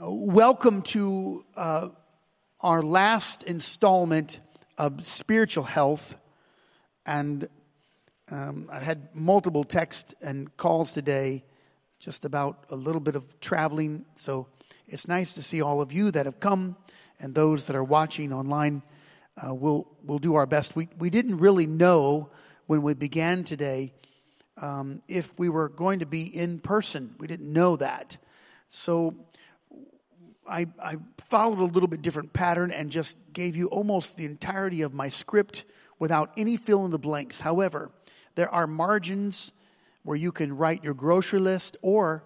Welcome to uh, our last installment of spiritual health. And um, I had multiple texts and calls today just about a little bit of traveling. So it's nice to see all of you that have come and those that are watching online. Uh, we'll, we'll do our best. We, we didn't really know when we began today um, if we were going to be in person. We didn't know that. So I, I followed a little bit different pattern and just gave you almost the entirety of my script without any fill in the blanks. However, there are margins where you can write your grocery list, or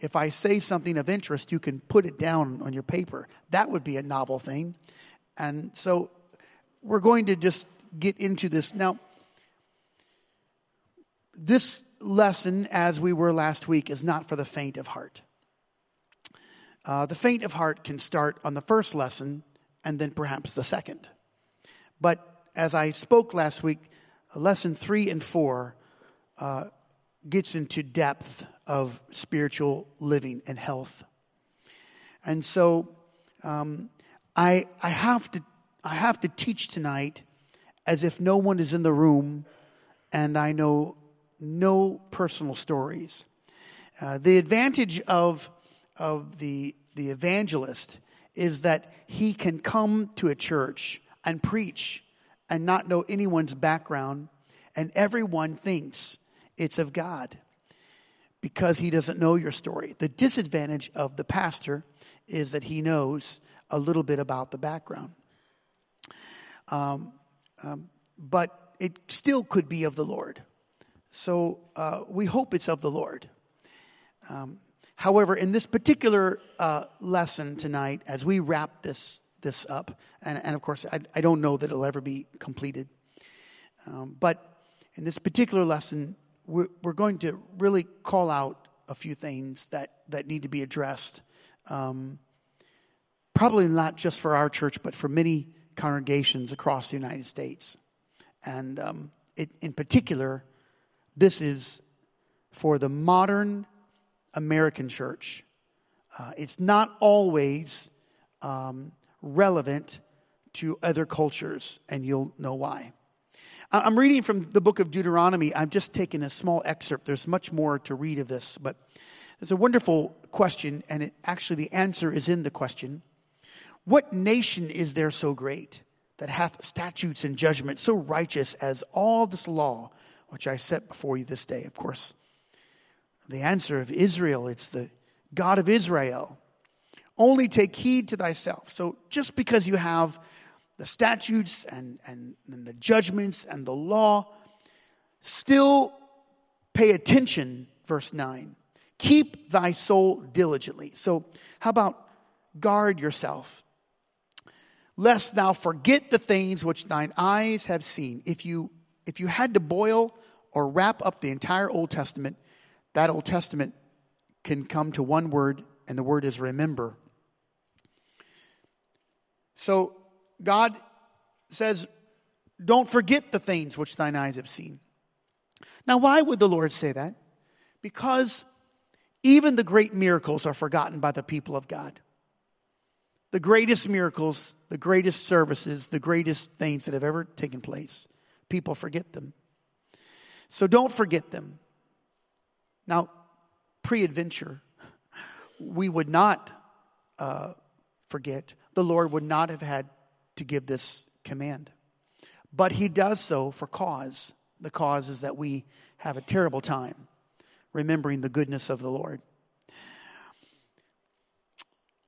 if I say something of interest, you can put it down on your paper. That would be a novel thing. And so we're going to just get into this. Now, this lesson, as we were last week, is not for the faint of heart. Uh, the faint of heart can start on the first lesson and then perhaps the second. But as I spoke last week, lesson three and four uh, gets into depth of spiritual living and health. And so um, I, I, have to, I have to teach tonight as if no one is in the room and I know no personal stories. Uh, the advantage of of the, the evangelist is that he can come to a church and preach and not know anyone's background, and everyone thinks it's of God because he doesn't know your story. The disadvantage of the pastor is that he knows a little bit about the background. Um, um, but it still could be of the Lord. So uh, we hope it's of the Lord. Um, However, in this particular uh, lesson tonight, as we wrap this this up, and, and of course, I, I, don't know that it'll ever be completed, um, but in this particular lesson, we're, we're, going to really call out a few things that, that need to be addressed. Um, probably not just for our church, but for many congregations across the United States. And um, it, in particular, this is for the modern American church. Uh, it's not always um, relevant to other cultures, and you'll know why. I'm reading from the book of Deuteronomy. I've just taken a small excerpt. There's much more to read of this, but it's a wonderful question, and it, actually the answer is in the question. What nation is there so great that hath statutes and judgments so righteous as all this law which I set before you this day? Of course, the answer of Israel, it's the God of Israel. Only take heed to thyself. So just because you have the statutes and, and, and the judgments and the law, still pay attention, verse 9. Keep thy soul diligently. So, how about guard yourself, lest thou forget the things which thine eyes have seen. If you, if you had to boil or wrap up the entire Old Testament, that Old Testament can come to one word, and the word is remember. So God says, Don't forget the things which thine eyes have seen. Now, why would the Lord say that? Because even the great miracles are forgotten by the people of God. The greatest miracles, the greatest services, the greatest things that have ever taken place, people forget them. So don't forget them. Now, pre adventure, we would not uh, forget. The Lord would not have had to give this command. But He does so for cause. The cause is that we have a terrible time remembering the goodness of the Lord.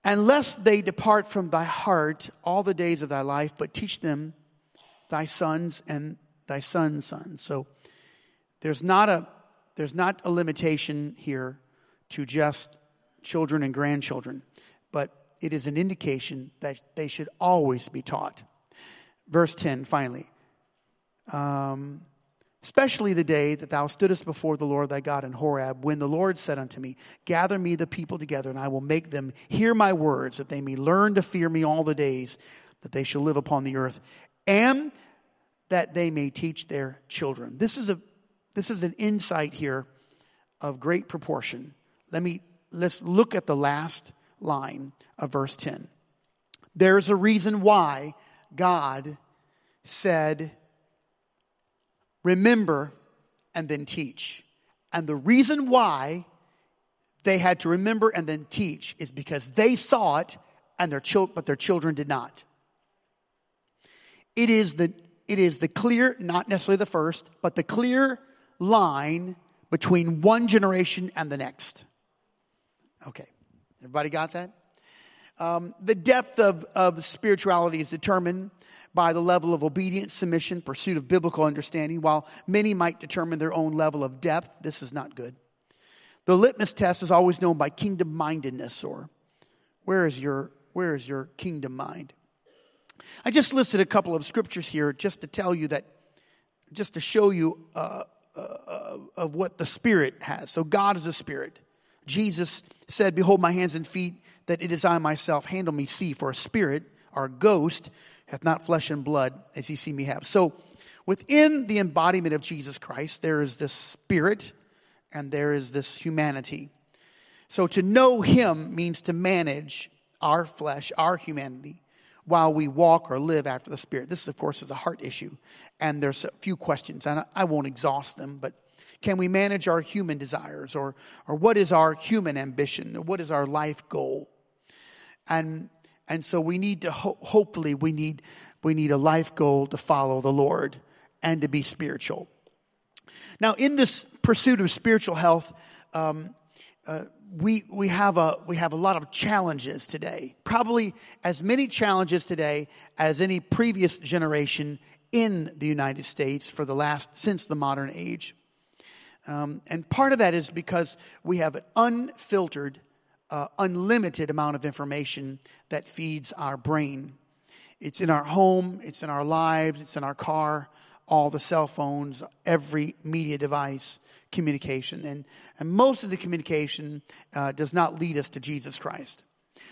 Unless they depart from thy heart all the days of thy life, but teach them thy sons and thy sons' sons. So there's not a there's not a limitation here to just children and grandchildren, but it is an indication that they should always be taught. Verse 10, finally. Um, especially the day that thou stoodest before the Lord thy God in Horeb, when the Lord said unto me, Gather me the people together, and I will make them hear my words, that they may learn to fear me all the days that they shall live upon the earth, and that they may teach their children. This is a this is an insight here of great proportion. Let me let's look at the last line of verse 10. There's a reason why God said, Remember and then teach. And the reason why they had to remember and then teach is because they saw it and their children, but their children did not. It is the it is the clear, not necessarily the first, but the clear line between one generation and the next. Okay, everybody got that? Um, the depth of, of spirituality is determined by the level of obedience, submission, pursuit of biblical understanding. While many might determine their own level of depth, this is not good. The litmus test is always known by kingdom mindedness or where is your where is your kingdom mind? I just listed a couple of scriptures here just to tell you that, just to show you uh, uh, of what the Spirit has. So God is a Spirit. Jesus said, Behold my hands and feet, that it is I myself. Handle me, see, for a spirit our ghost hath not flesh and blood as ye see me have. So within the embodiment of Jesus Christ, there is this spirit and there is this humanity. So to know him means to manage our flesh, our humanity, while we walk or live after the Spirit. This, of course, is a heart issue, and there's a few questions, and I won't exhaust them, but can we manage our human desires, or, or what is our human ambition? What is our life goal? And, and so we need to, ho- hopefully, we need, we need a life goal to follow the Lord and to be spiritual. Now, in this pursuit of spiritual health, um, uh, we, we, have a, we have a lot of challenges today. Probably as many challenges today as any previous generation in the United States for the last, since the modern age. Um, and part of that is because we have an unfiltered, uh, unlimited amount of information that feeds our brain. It's in our home, it's in our lives, it's in our car, all the cell phones, every media device communication. And, and most of the communication uh, does not lead us to Jesus Christ.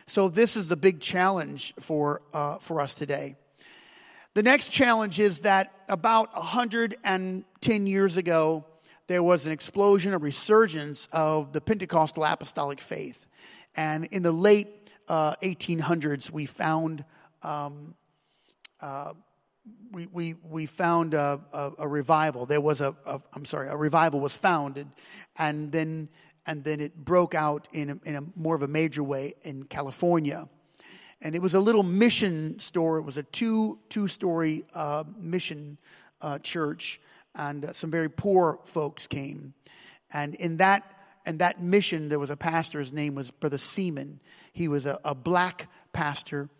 So this is the big challenge for, uh, for us today. The next challenge is that about 110 years ago, there was an explosion, a resurgence of the Pentecostal apostolic faith. And in the late uh, 1800s, we found um, uh, we, we, we found a, a, a revival. There was a, a, I'm sorry, a revival was founded, and then, and then it broke out in a, in a more of a major way in California. And it was a little mission store. It was a two, two story uh, mission uh, church, and uh, some very poor folks came. And in that, in that mission, there was a pastor. His name was Brother Seymour. He was a, a black pastor,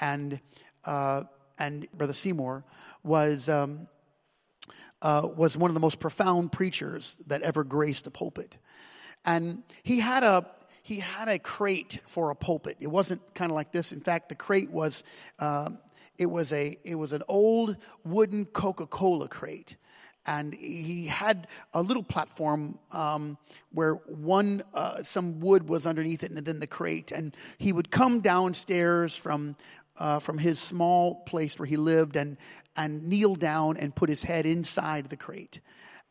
and uh, and Brother Seymour was, um, uh, was one of the most profound preachers that ever graced a pulpit. And he had a, he had a crate for a pulpit. It wasn't kind of like this. In fact, the crate was, uh, it was a, it was an old wooden Coca-Cola crate and he had a little platform um, where one uh, some wood was underneath it and then the crate and he would come downstairs from uh, from his small place where he lived and, and kneel down and put his head inside the crate.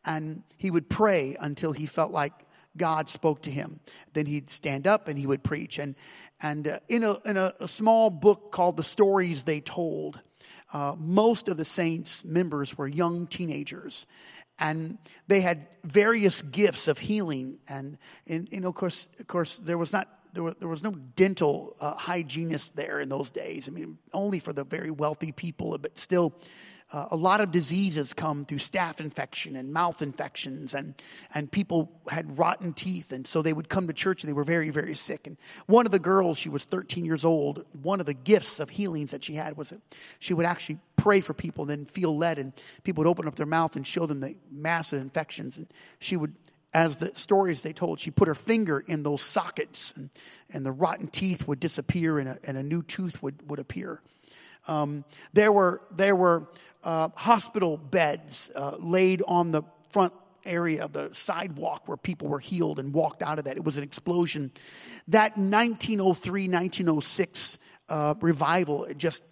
And he would pray until he felt like God spoke to him. Then he'd stand up and he would preach. And, and uh, in, a, in a, a, small book called The Stories They Told, uh, most of the saints' members were young teenagers. And they had various gifts of healing. And, and, and of course, of course, there was not there was, there was no dental uh, hygienist there in those days. I mean, only for the very wealthy people, but still, uh, a lot of diseases come through staph infection and mouth infections, and, and people had rotten teeth, and so they would come to church and they were very, very sick. And one of the girls, she was 13 years old, one of the gifts of healings that she had was that she would actually pray for people and then feel led, and people would open up their mouth and show them the massive infections, and she would as the stories they told, she put her finger in those sockets and, and the rotten teeth would disappear and a, and a new tooth would, would appear. Um, there were, there were uh, hospital beds uh, laid on the front area of the sidewalk where people were healed and walked out of that. It was an explosion. That 1903, 1906 uh, revival just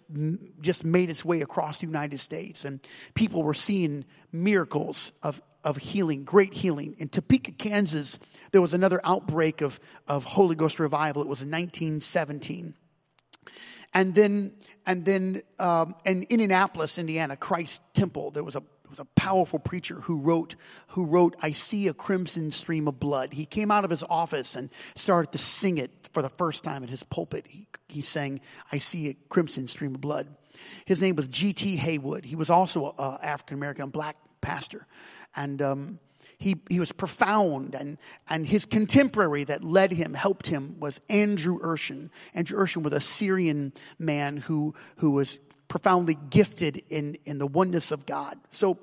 just made its way across the United States, and people were seeing miracles of of healing, great healing. In Topeka, Kansas, there was another outbreak of, of Holy Ghost revival. It was in 1917. And then, and then um, in Indianapolis, Indiana, Christ Temple, there was a was a powerful preacher who wrote who wrote I see a crimson stream of blood. He came out of his office and started to sing it for the first time in his pulpit. He, he sang I see a crimson stream of blood. His name was G.T. Haywood. He was also an African American black pastor. And um, he, he was profound and, and his contemporary that led him, helped him was Andrew Urshan. Andrew Urshan was a Syrian man who, who was profoundly gifted in, in the oneness of God. So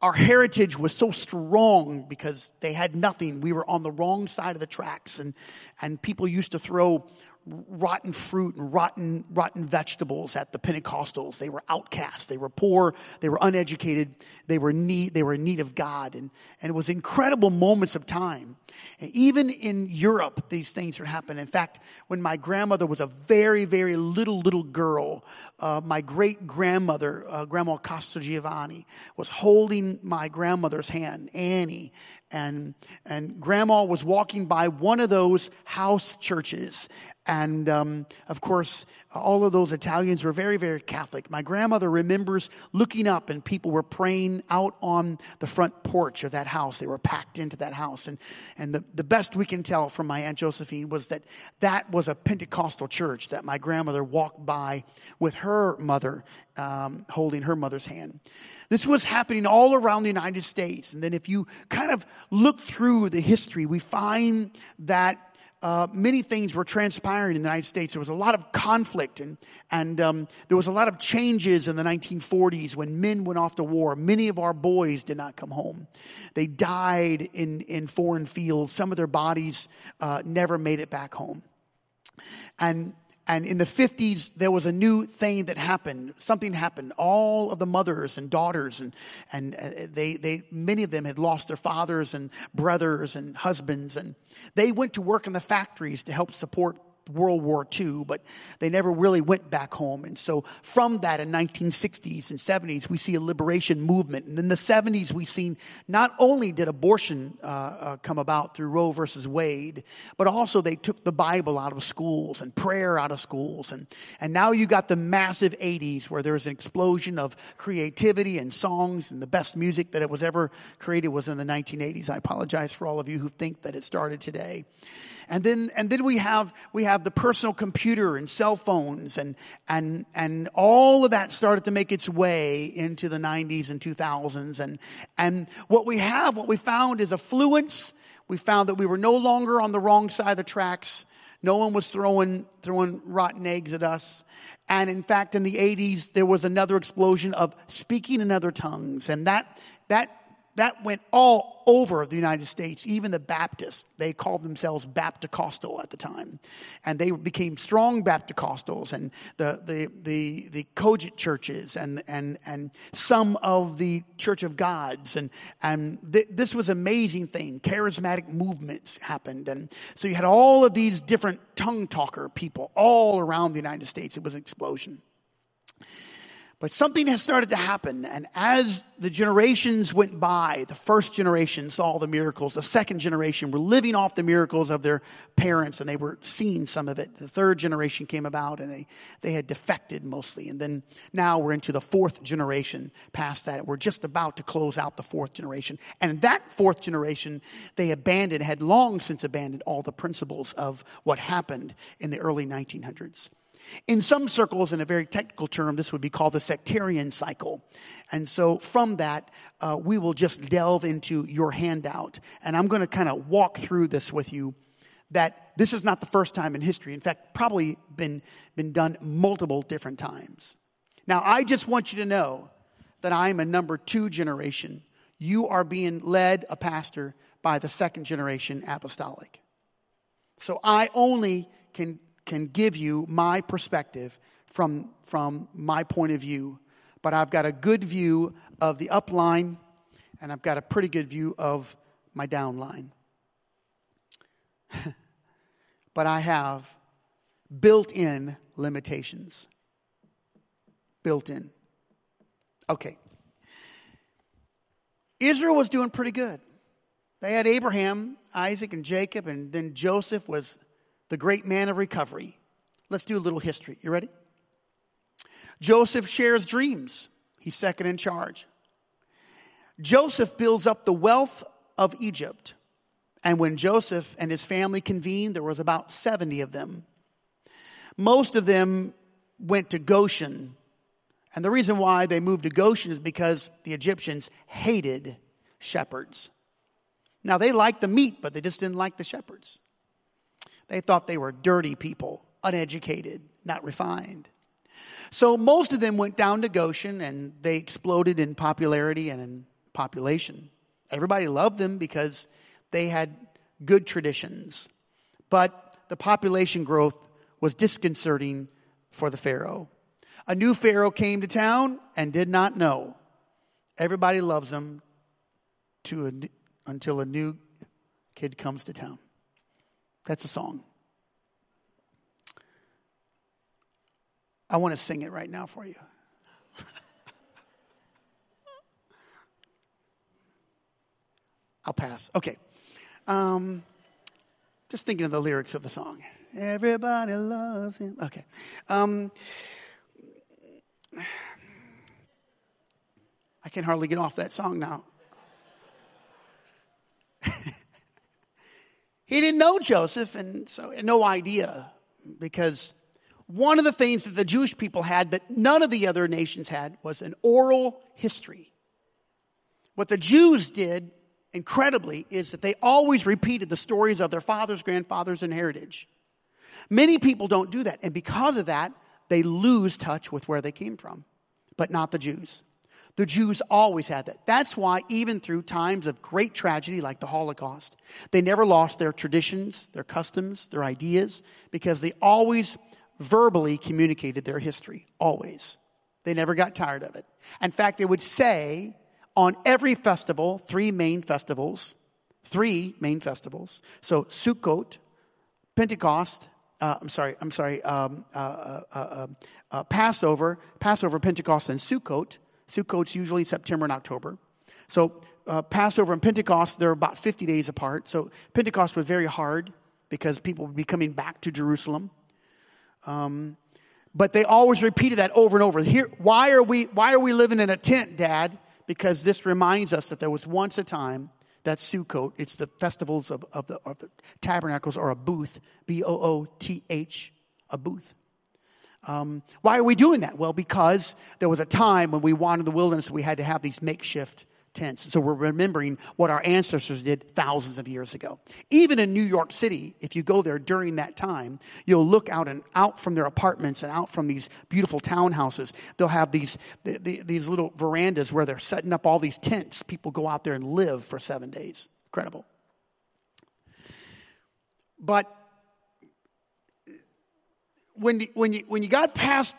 our heritage was so strong because they had nothing. We were on the wrong side of the tracks and, and people used to throw rotten fruit and rotten, rotten vegetables at the Pentecostals. They were outcasts. They were poor. They were uneducated. They were need, they were in need of God. And, and it was incredible moments of time. And even in Europe, these things would happen. In fact, when my grandmother was a very, very little, little girl, uh, my great grandmother, uh, Grandma Costa Giovanni, was holding my grandmother's hand, Annie, and, and grandma was walking by one of those house churches. And um, of course, all of those Italians were very, very Catholic. My grandmother remembers looking up and people were praying out on the front porch of that house. They were packed into that house. And, and the, the best we can tell from my Aunt Josephine was that that was a Pentecostal church that my grandmother walked by with her mother, um, holding her mother's hand. This was happening all around the United States. And then if you kind of look through the history, we find that uh, many things were transpiring in the United States. There was a lot of conflict, and, and um, there was a lot of changes in the 1940s when men went off to war. Many of our boys did not come home. They died in, in foreign fields. Some of their bodies uh, never made it back home. And and in the 50s, there was a new thing that happened. Something happened. All of the mothers and daughters and, and uh, they, they, many of them had lost their fathers and brothers and husbands and they went to work in the factories to help support World War II, but they never really went back home. And so from that in 1960s and 70s, we see a liberation movement. And in the 70s, we've seen not only did abortion uh, uh, come about through Roe versus Wade, but also they took the Bible out of schools and prayer out of schools. And, and now you got the massive 80s where there's an explosion of creativity and songs and the best music that it was ever created was in the 1980s. I apologize for all of you who think that it started today. And then, and then we have, we have the personal computer and cell phones and, and, and all of that started to make its way into the 90s and 2000s. And, and what we have, what we found is affluence. We found that we were no longer on the wrong side of the tracks. No one was throwing, throwing rotten eggs at us. And in fact, in the 80s, there was another explosion of speaking in other tongues. And that, that that went all over the United States, even the Baptists. They called themselves Baptist-Costal at the time. And they became strong Baptist-Costals and the, the, the, the COGIC churches and, and, and some of the Church of Gods. And, and th- this was amazing thing. Charismatic movements happened. And so you had all of these different tongue talker people all around the United States. It was an explosion. But something has started to happen. And as the generations went by, the first generation saw the miracles. The second generation were living off the miracles of their parents and they were seeing some of it. The third generation came about and they, they had defected mostly. And then now we're into the fourth generation past that. We're just about to close out the fourth generation. And that fourth generation, they abandoned, had long since abandoned all the principles of what happened in the early 1900s. In some circles, in a very technical term, this would be called the sectarian cycle. And so from that, uh, we will just delve into your handout. And I'm going to kind of walk through this with you that this is not the first time in history. In fact, probably been, been done multiple different times. Now, I just want you to know that I'm a number two generation. You are being led a pastor by the second generation apostolic. So I only can can give you my perspective from, from my point of view, but I've got a good view of the upline and I've got a pretty good view of my downline. but I have built in limitations. Built in. Okay. Israel was doing pretty good. They had Abraham, Isaac, and Jacob, and then Joseph was the great man of recovery. Let's do a little history. You ready? Joseph shares dreams. He's second in charge. Joseph builds up the wealth of Egypt. And when Joseph and his family convened, there was about 70 of them. Most of them went to Goshen. And the reason why they moved to Goshen is because the Egyptians hated shepherds. Now, they liked the meat, but they just didn't like the shepherds. They thought they were dirty people, uneducated, not refined. So most of them went down to Goshen and they exploded in popularity and in population. Everybody loved them because they had good traditions. But the population growth was disconcerting for the Pharaoh. A new Pharaoh came to town and did not know. Everybody loves him to a, until a new kid comes to town. That's a song. I want to sing it right now for you. I'll pass. Okay. Um, just thinking of the lyrics of the song. Everybody loves him. Okay. Um, I can hardly get off that song now. he didn't know Joseph, and so no idea, because one of the things that the Jewish people had that none of the other nations had was an oral history. What the Jews did incredibly is that they always repeated the stories of their fathers, grandfathers, and heritage. Many people don't do that, and because of that, they lose touch with where they came from, but not the Jews. The Jews always had that. That's why, even through times of great tragedy like the Holocaust, they never lost their traditions, their customs, their ideas, because they always verbally communicated their history. Always. They never got tired of it. In fact, they would say on every festival, three main festivals, three main festivals. So Sukkot, Pentecost, uh, I'm sorry, I'm sorry, um, uh, uh, uh, uh Passover, Passover, Pentecost, and Sukkot. Sukkot's usually September and October. So uh, Passover and Pentecost, they're about 50 days apart. So Pentecost was very hard because people would be coming back to Jerusalem. Um, but they always repeated that over and over. Here, why are we, why are we living in a tent, Dad? because this reminds us that there was once a time that Sukkot, it's the festivals of, of, the, of the tabernacles or a booth, B O O T H, a booth. Um, why are we doing that? Well, because there was a time when we wandered the wilderness, we had to have these makeshift tents. So we're remembering what our ancestors did thousands of years ago. Even in New York City, if you go there during that time, you'll look out and out from their apartments and out from these beautiful townhouses. They'll have these, the, the, these little verandas where they're setting up all these tents. People go out there and live for seven days. Incredible. But when, when, you, when you got past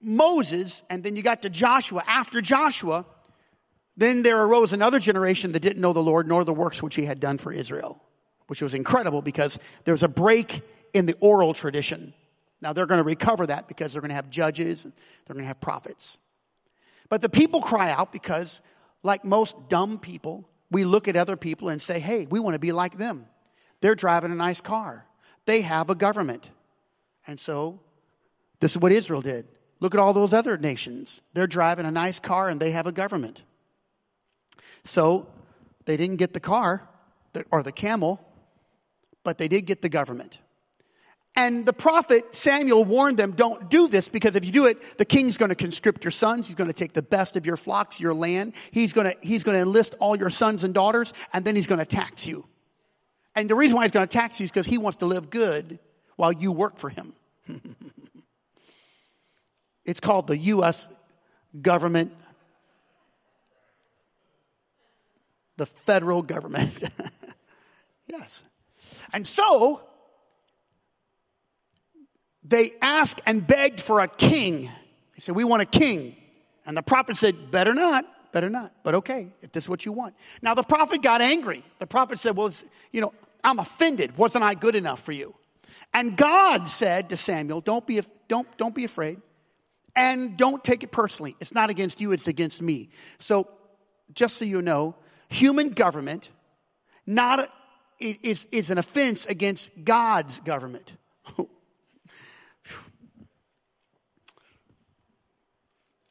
Moses and then you got to Joshua, after Joshua, then there arose another generation that didn't know the Lord nor the works which he had done for Israel, which was incredible because there was a break in the oral tradition. Now they're going to recover that because they're going to have judges and they're going to have prophets. But the people cry out because, like most dumb people, we look at other people and say, hey, we want to be like them. They're driving a nice car, they have a government. And so, this is what Israel did. Look at all those other nations. They're driving a nice car and they have a government. So they didn't get the car or the camel, but they did get the government. And the prophet Samuel warned them, don't do this because if you do it, the king's going to conscript your sons. He's going to take the best of your flocks, your land. He's going to, he's going to enlist all your sons and daughters, and then he's going to tax you. And the reason why he's going to tax you is because he wants to live good while you work for him. it's called the U.S. government the federal government. yes. And so, they asked and begged for a king. They said, We want a king. And the prophet said, Better not, better not. But okay, if this is what you want. Now, the prophet got angry. The prophet said, Well, you know, I'm offended. Wasn't I good enough for you? And God said to Samuel, Don't be, don't, don't be afraid. And don't take it personally. It's not against you, it's against me. So just so you know, human government not is, is an offense against God's government.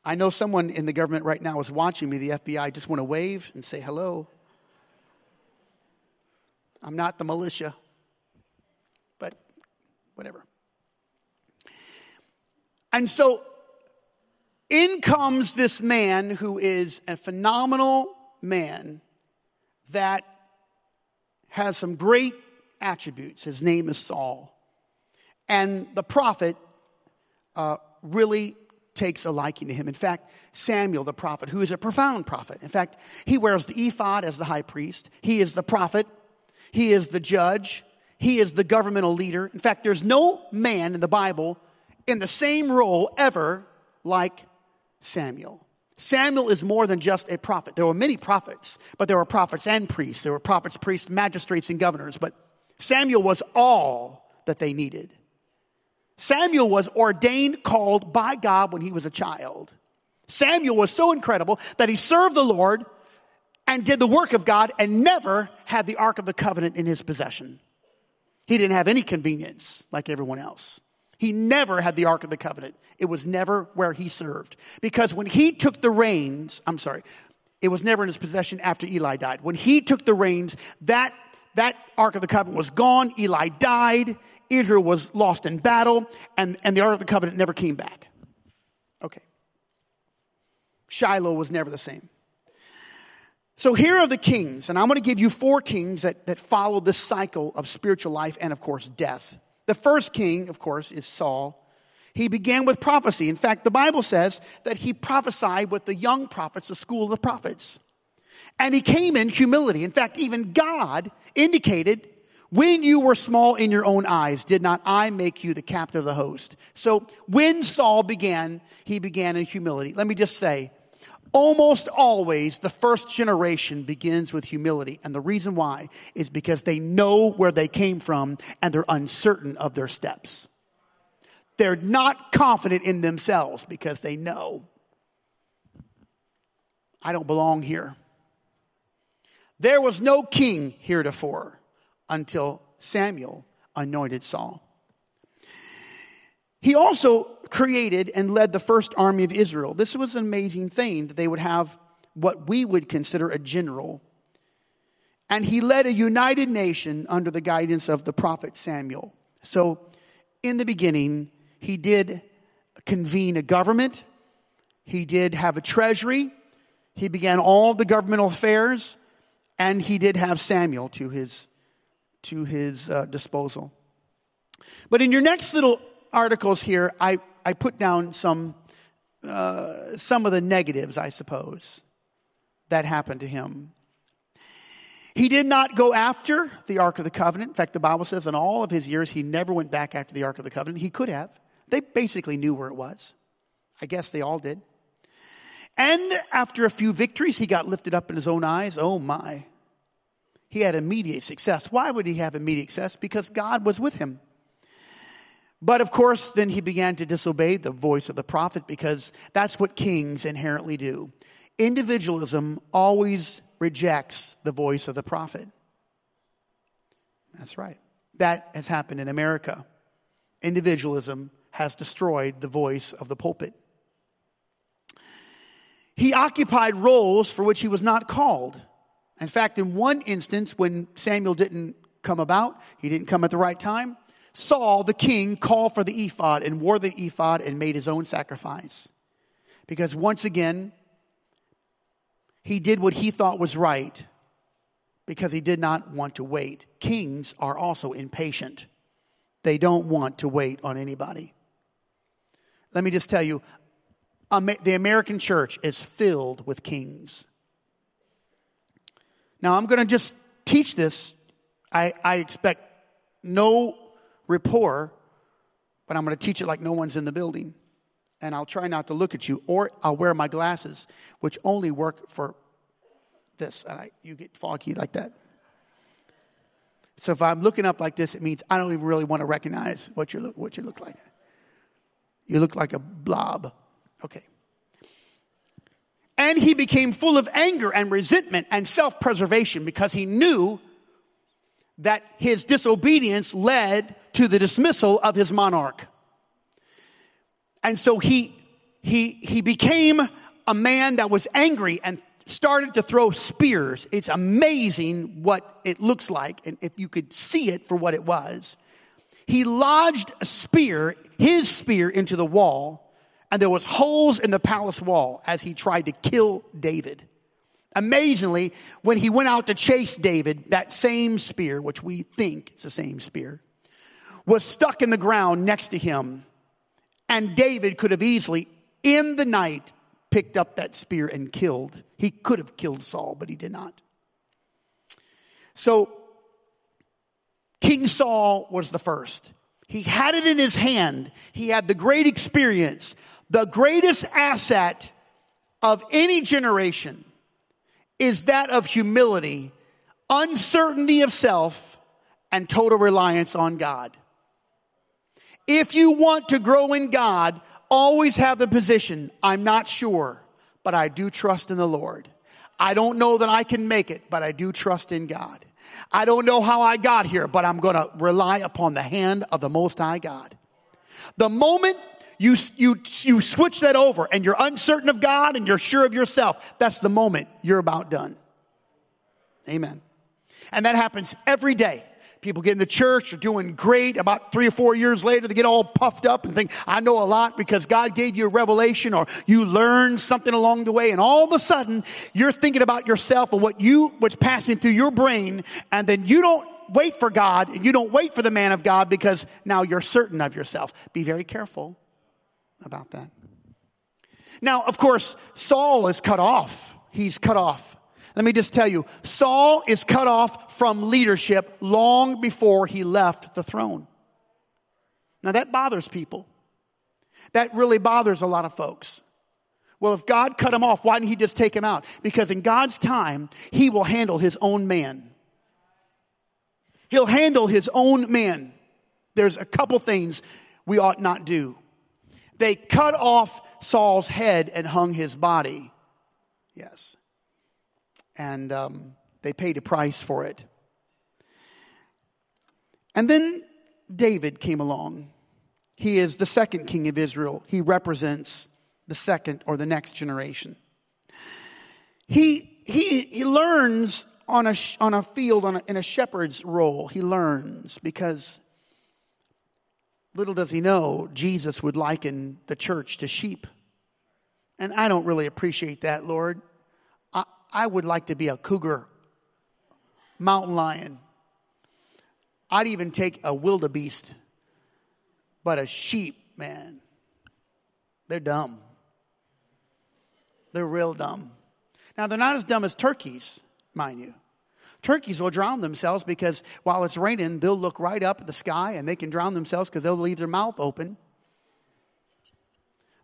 I know someone in the government right now is watching me, the FBI, just want to wave and say hello. I'm not the militia, whatever. And so in comes this man who is a phenomenal man that has some great attributes. His name is Saul. And the prophet uh, really takes a liking to him. In fact, Samuel, the prophet, who is a profound prophet, in fact, he wears the ephod as the high priest, he is the prophet, he is the judge, he is the governmental leader. In fact, there's no man in the Bible in the same role ever like Samuel. Samuel is more than just a prophet. There were many prophets, but there were prophets and priests. There were prophets, priests, magistrates, and governors. But Samuel was all that they needed. Samuel was ordained, called by God when he was a child. Samuel was so incredible that he served the Lord and did the work of God and never had the Ark of the Covenant in his possession. He didn't have any convenience like everyone else. He never had the Ark of the Covenant. It was never where he served. Because when he took the reins, I'm sorry, it was never in his possession after Eli died. When he took the reins, that, that Ark of the Covenant was gone. Eli died. Israel was lost in battle, and, and the Ark of the Covenant never came back. Okay. Shiloh was never the same. So here are the kings, and I'm going to give you four kings that, that follow this cycle of spiritual life and, of course, death. The first king, of course, is Saul. He began with prophecy. In fact, the Bible says that he prophesied with the young prophets, the school of the prophets. And he came in humility. In fact, even God indicated, when you were small in your own eyes, did not I make you the captain of the host? So when Saul began, he began in humility. Let me just say, Almost always, the first generation begins with humility. And the reason why is because they know where they came from and they're uncertain of their steps. They're not confident in themselves because they know I don't belong here. There was no king heretofore until Samuel anointed Saul. He also created and led the first army of Israel. This was an amazing thing that they would have what we would consider a general. And he led a united nation under the guidance of the prophet Samuel. So, in the beginning, he did convene a government, he did have a treasury, he began all the governmental affairs, and he did have Samuel to his, to his uh, disposal. But in your next little articles here, I, I put down some, uh, some of the negatives, I suppose, that happened to him. He did not go after the Ark of the Covenant. In fact, the Bible says in all of his years, he never went back after the Ark of the Covenant. He could have. They basically knew where it was. I guess they all did. And after a few victories, he got lifted up in his own eyes. Oh my. He had immediate success. Why would he have immediate success? Because God was with him. But of course, then he began to disobey the voice of the prophet because that's what kings inherently do. Individualism always rejects the voice of the prophet. That's right. That has happened in America. Individualism has destroyed the voice of the pulpit. He occupied roles for which he was not called. In fact, in one instance, when Samuel didn't come about, he didn't come at the right time, Saul, the king, called for the ephod and wore the ephod and made his own sacrifice. Because once again, he did what he thought was right because he did not want to wait. Kings are also impatient, they don't want to wait on anybody. Let me just tell you the American church is filled with kings. Now, I'm going to just teach this. I, I expect no rapport, but I'm going to teach it like no one's in the building. And I'll try not to look at you, or I'll wear my glasses, which only work for this. And I, you get foggy like that. So if I'm looking up like this, it means I don't even really want to recognize what you look, what you look like. You look like a blob. Okay. And he became full of anger and resentment and self preservation because he knew that his disobedience led to the dismissal of his monarch. And so he, he, he became a man that was angry and started to throw spears. It's amazing what it looks like. And if you could see it for what it was, he lodged a spear, his spear into the wall and there was holes in the palace wall as he tried to kill David. Amazingly, when he went out to chase David, that same spear, which we think is the same spear, was stuck in the ground next to him. And David could have easily, in the night, picked up that spear and killed. He could have killed Saul, but he did not. So, King Saul was the first. He had it in his hand. He had the great experience the greatest asset of any generation is that of humility, uncertainty of self, and total reliance on God. If you want to grow in God, always have the position, I'm not sure, but I do trust in the Lord. I don't know that I can make it, but I do trust in God. I don't know how I got here, but I'm going to rely upon the hand of the Most High God. The moment you, you, you switch that over and you're uncertain of God and you're sure of yourself. That's the moment you're about done. Amen. And that happens every day. People get in the church, are doing great. About three or four years later, they get all puffed up and think, I know a lot because God gave you a revelation or you learned something along the way. And all of a sudden, you're thinking about yourself and what you, what's passing through your brain. And then you don't wait for God and you don't wait for the man of God because now you're certain of yourself. Be very careful about that. Now, of course, Saul is cut off. He's cut off. Let me just tell you, Saul is cut off from leadership long before he left the throne. Now that bothers people. That really bothers a lot of folks. Well, if God cut him off, why didn't he just take him out? Because in God's time, he will handle his own man. He'll handle his own man. There's a couple things we ought not do. They cut off Saul's head and hung his body. Yes. And um, they paid a price for it. And then David came along. He is the second king of Israel. He represents the second or the next generation. He, he, he learns on a, on a field, on a, in a shepherd's role. He learns because Little does he know, Jesus would liken the church to sheep. And I don't really appreciate that, Lord. I, I would like to be a cougar, mountain lion. I'd even take a wildebeest. But a sheep, man, they're dumb. They're real dumb. Now, they're not as dumb as turkeys, mind you. Turkeys will drown themselves because while it's raining, they'll look right up at the sky and they can drown themselves because they'll leave their mouth open.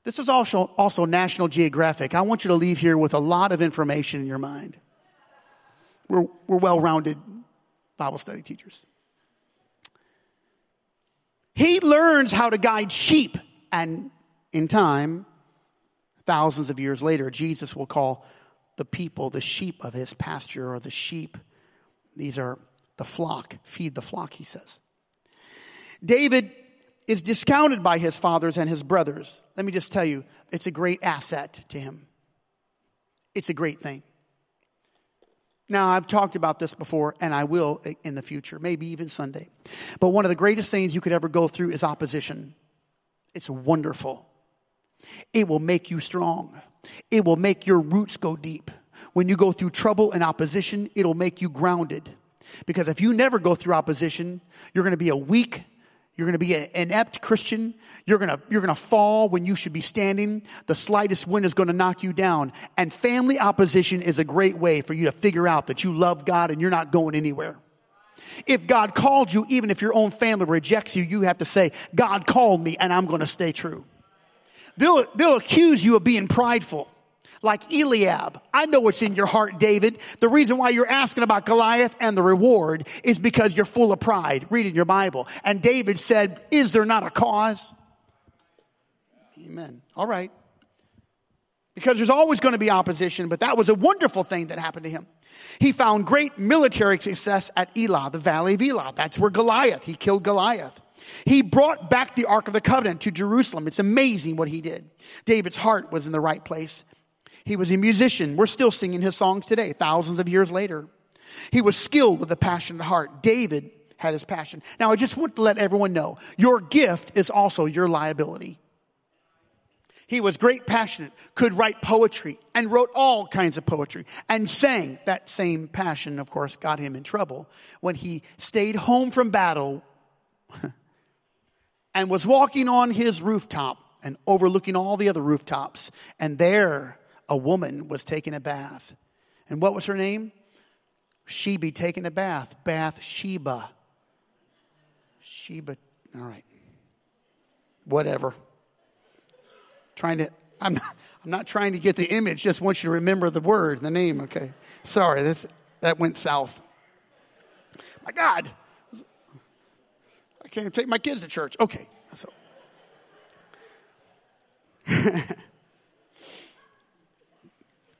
This is also, also National Geographic. I want you to leave here with a lot of information in your mind. We're, we're well rounded Bible study teachers. He learns how to guide sheep, and in time, thousands of years later, Jesus will call the people the sheep of his pasture or the sheep these are the flock. Feed the flock, he says. David is discounted by his fathers and his brothers. Let me just tell you, it's a great asset to him. It's a great thing. Now, I've talked about this before, and I will in the future, maybe even Sunday. But one of the greatest things you could ever go through is opposition. It's wonderful. It will make you strong, it will make your roots go deep when you go through trouble and opposition, it'll make you grounded. Because if you never go through opposition, you're going to be a weak, you're going to be an inept Christian. You're going to, you're going to fall when you should be standing. The slightest wind is going to knock you down. And family opposition is a great way for you to figure out that you love God and you're not going anywhere. If God called you, even if your own family rejects you, you have to say, God called me and I'm going to stay true. They'll, they'll accuse you of being prideful like Eliab. I know what's in your heart, David. The reason why you're asking about Goliath and the reward is because you're full of pride. Read in your Bible. And David said, Is there not a cause? Amen. All right. because there's always going to be opposition, but that was a wonderful thing that happened to him. He found great military success at Elah, the valley of Elah. That's where Goliath, he killed Goliath. He brought back the Ark of the Covenant to Jerusalem. It's amazing what he did. David's heart was in the right place. He was a musician. We're still singing his songs today, thousands of years later. He was skilled with a passionate heart. David had his passion. Now, I just want to let everyone know your gift is also your liability. He was great passionate, could write poetry, and wrote all kinds of poetry, and sang. That same passion, of course, got him in trouble when he stayed home from battle and was walking on his rooftop and overlooking all the other rooftops. And there, a woman was taking a bath. And what was her name? She be taking a bath. Bath Sheba. Sheba. All right. Whatever trying to, I'm, not, I'm not trying to get the image, just want you to remember the word, the name, okay? Sorry, that's, that went south. My God, I can't even take my kids to church. Okay, so.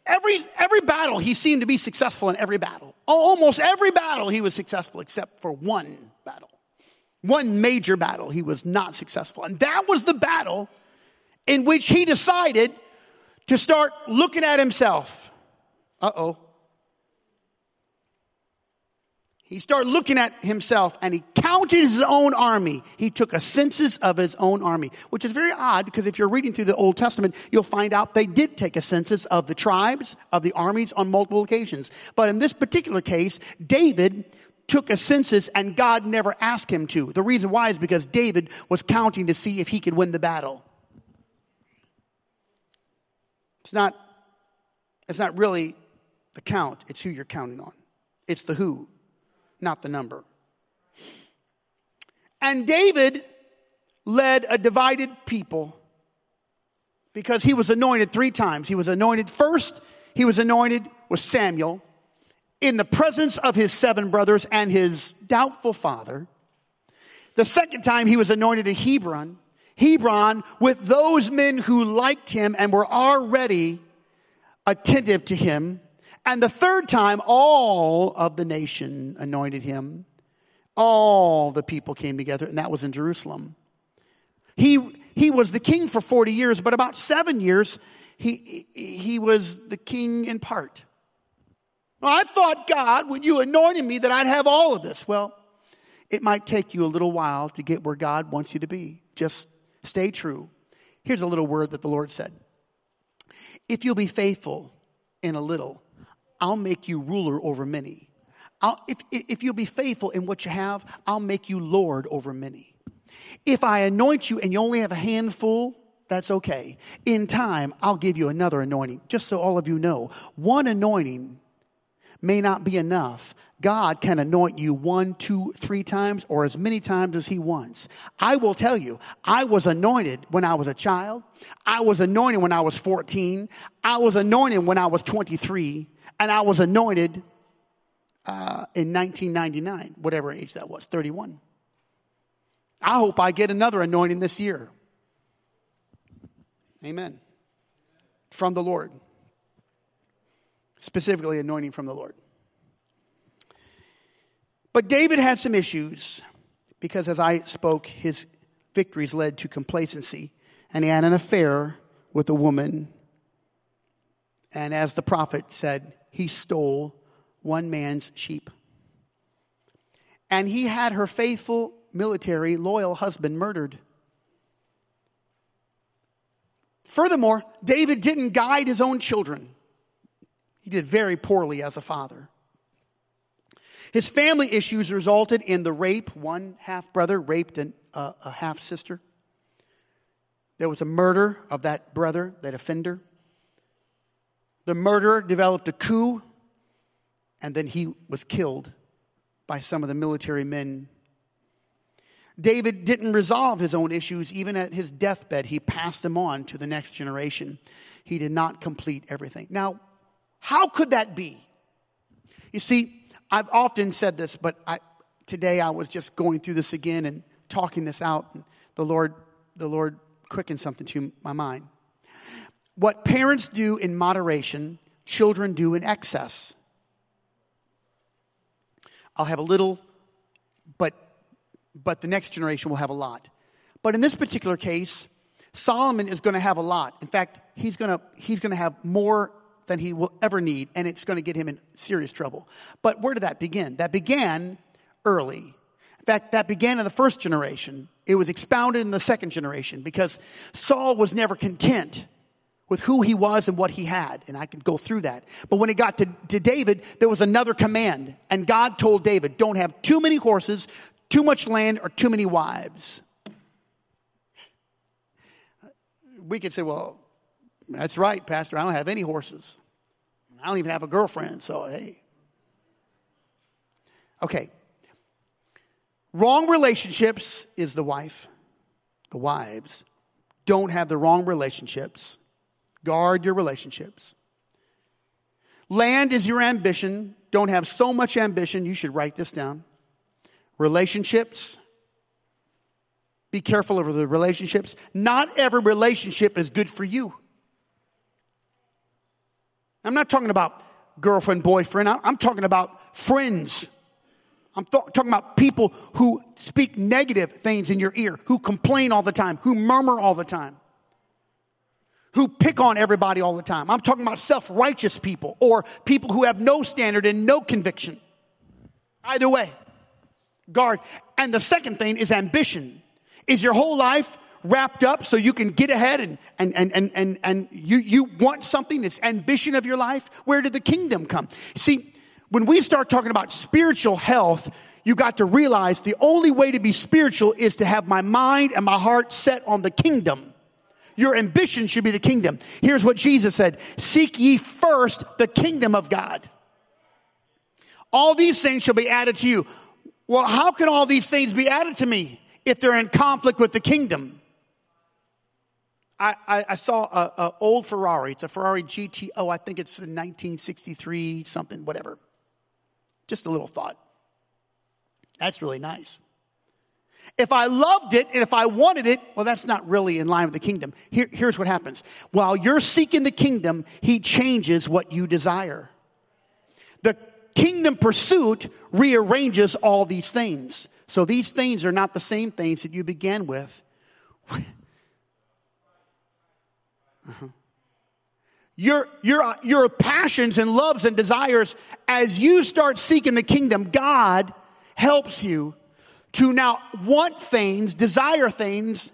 every, every battle, he seemed to be successful in every battle. Almost every battle, he was successful except for one battle. One major battle, he was not successful. And that was the battle in which he decided to start looking at himself. Uh oh. He started looking at himself and he counted his own army. He took a census of his own army, which is very odd because if you're reading through the Old Testament, you'll find out they did take a census of the tribes, of the armies on multiple occasions. But in this particular case, David took a census and God never asked him to. The reason why is because David was counting to see if he could win the battle. It's not, it's not really the count, it's who you're counting on. It's the who, not the number. And David led a divided people because he was anointed three times. He was anointed first, he was anointed with Samuel in the presence of his seven brothers and his doubtful father. The second time he was anointed in Hebron Hebron with those men who liked him and were already attentive to him. And the third time, all of the nation anointed him. All the people came together, and that was in Jerusalem. He, he was the king for 40 years, but about seven years, he, he was the king in part. Well, I thought, God, when you anointed me, that I'd have all of this. Well, it might take you a little while to get where God wants you to be. Just Stay true. Here's a little word that the Lord said If you'll be faithful in a little, I'll make you ruler over many. I'll, if, if you'll be faithful in what you have, I'll make you Lord over many. If I anoint you and you only have a handful, that's okay. In time, I'll give you another anointing. Just so all of you know, one anointing may not be enough. God can anoint you one, two, three times, or as many times as He wants. I will tell you, I was anointed when I was a child. I was anointed when I was 14. I was anointed when I was 23. And I was anointed uh, in 1999, whatever age that was, 31. I hope I get another anointing this year. Amen. From the Lord specifically anointing from the Lord. But David had some issues because, as I spoke, his victories led to complacency, and he had an affair with a woman. And as the prophet said, he stole one man's sheep. And he had her faithful, military, loyal husband murdered. Furthermore, David didn't guide his own children. He did very poorly as a father. His family issues resulted in the rape. One half brother raped an, uh, a half sister. There was a murder of that brother, that offender. The murderer developed a coup, and then he was killed by some of the military men. David didn't resolve his own issues even at his deathbed. He passed them on to the next generation. He did not complete everything. Now, how could that be? You see, I've often said this, but I, today I was just going through this again and talking this out. And the Lord, the Lord quickened something to my mind. What parents do in moderation, children do in excess. I'll have a little, but, but the next generation will have a lot. But in this particular case, Solomon is going to have a lot. In fact, he's going to, he's going to have more than he will ever need, and it's going to get him in serious trouble. But where did that begin? That began early. In fact, that began in the first generation. It was expounded in the second generation because Saul was never content with who he was and what he had. And I could go through that. But when it got to, to David, there was another command. And God told David, don't have too many horses, too much land, or too many wives. We could say, well, that's right, Pastor. I don't have any horses. I don't even have a girlfriend, so hey. Okay. Wrong relationships is the wife. The wives don't have the wrong relationships. Guard your relationships. Land is your ambition. Don't have so much ambition. You should write this down. Relationships. Be careful of the relationships. Not every relationship is good for you. I'm not talking about girlfriend, boyfriend. I'm talking about friends. I'm th- talking about people who speak negative things in your ear, who complain all the time, who murmur all the time, who pick on everybody all the time. I'm talking about self righteous people or people who have no standard and no conviction. Either way, guard. And the second thing is ambition. Is your whole life wrapped up so you can get ahead and, and, and, and, and, and you, you want something that's ambition of your life? Where did the kingdom come? See, when we start talking about spiritual health, you got to realize the only way to be spiritual is to have my mind and my heart set on the kingdom. Your ambition should be the kingdom. Here's what Jesus said. Seek ye first the kingdom of God. All these things shall be added to you. Well, how can all these things be added to me if they're in conflict with the kingdom? I, I, I saw an old Ferrari. It's a Ferrari GTO. I think it's the 1963 something, whatever. Just a little thought. That's really nice. If I loved it and if I wanted it, well, that's not really in line with the kingdom. Here, here's what happens. While you're seeking the kingdom, he changes what you desire. The kingdom pursuit rearranges all these things. So these things are not the same things that you began with. Your, your, your passions and loves and desires, as you start seeking the kingdom, God helps you to now want things, desire things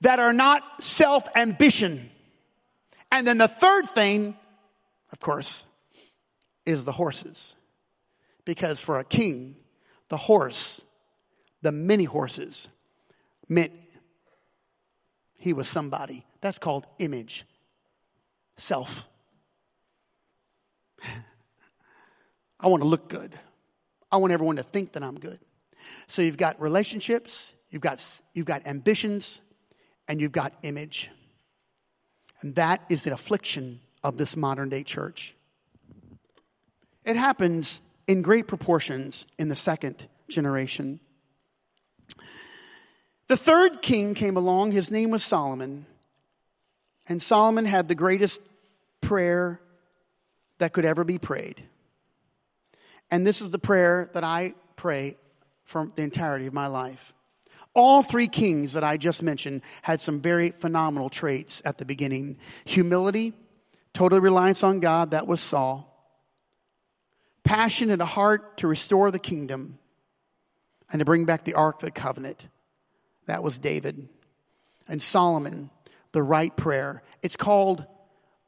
that are not self ambition. And then the third thing, of course, is the horses. Because for a king, the horse, the many horses, meant he was somebody. That's called image self. I want to look good. I want everyone to think that I'm good. So you've got relationships, you've got, you've got ambitions, and you've got image. And that is the affliction of this modern day church. It happens in great proportions in the second generation. The third king came along, his name was Solomon. And Solomon had the greatest prayer that could ever be prayed. And this is the prayer that I pray for the entirety of my life. All three kings that I just mentioned had some very phenomenal traits at the beginning humility, total reliance on God, that was Saul, passion and a heart to restore the kingdom and to bring back the Ark of the Covenant, that was David, and Solomon the right prayer. It's called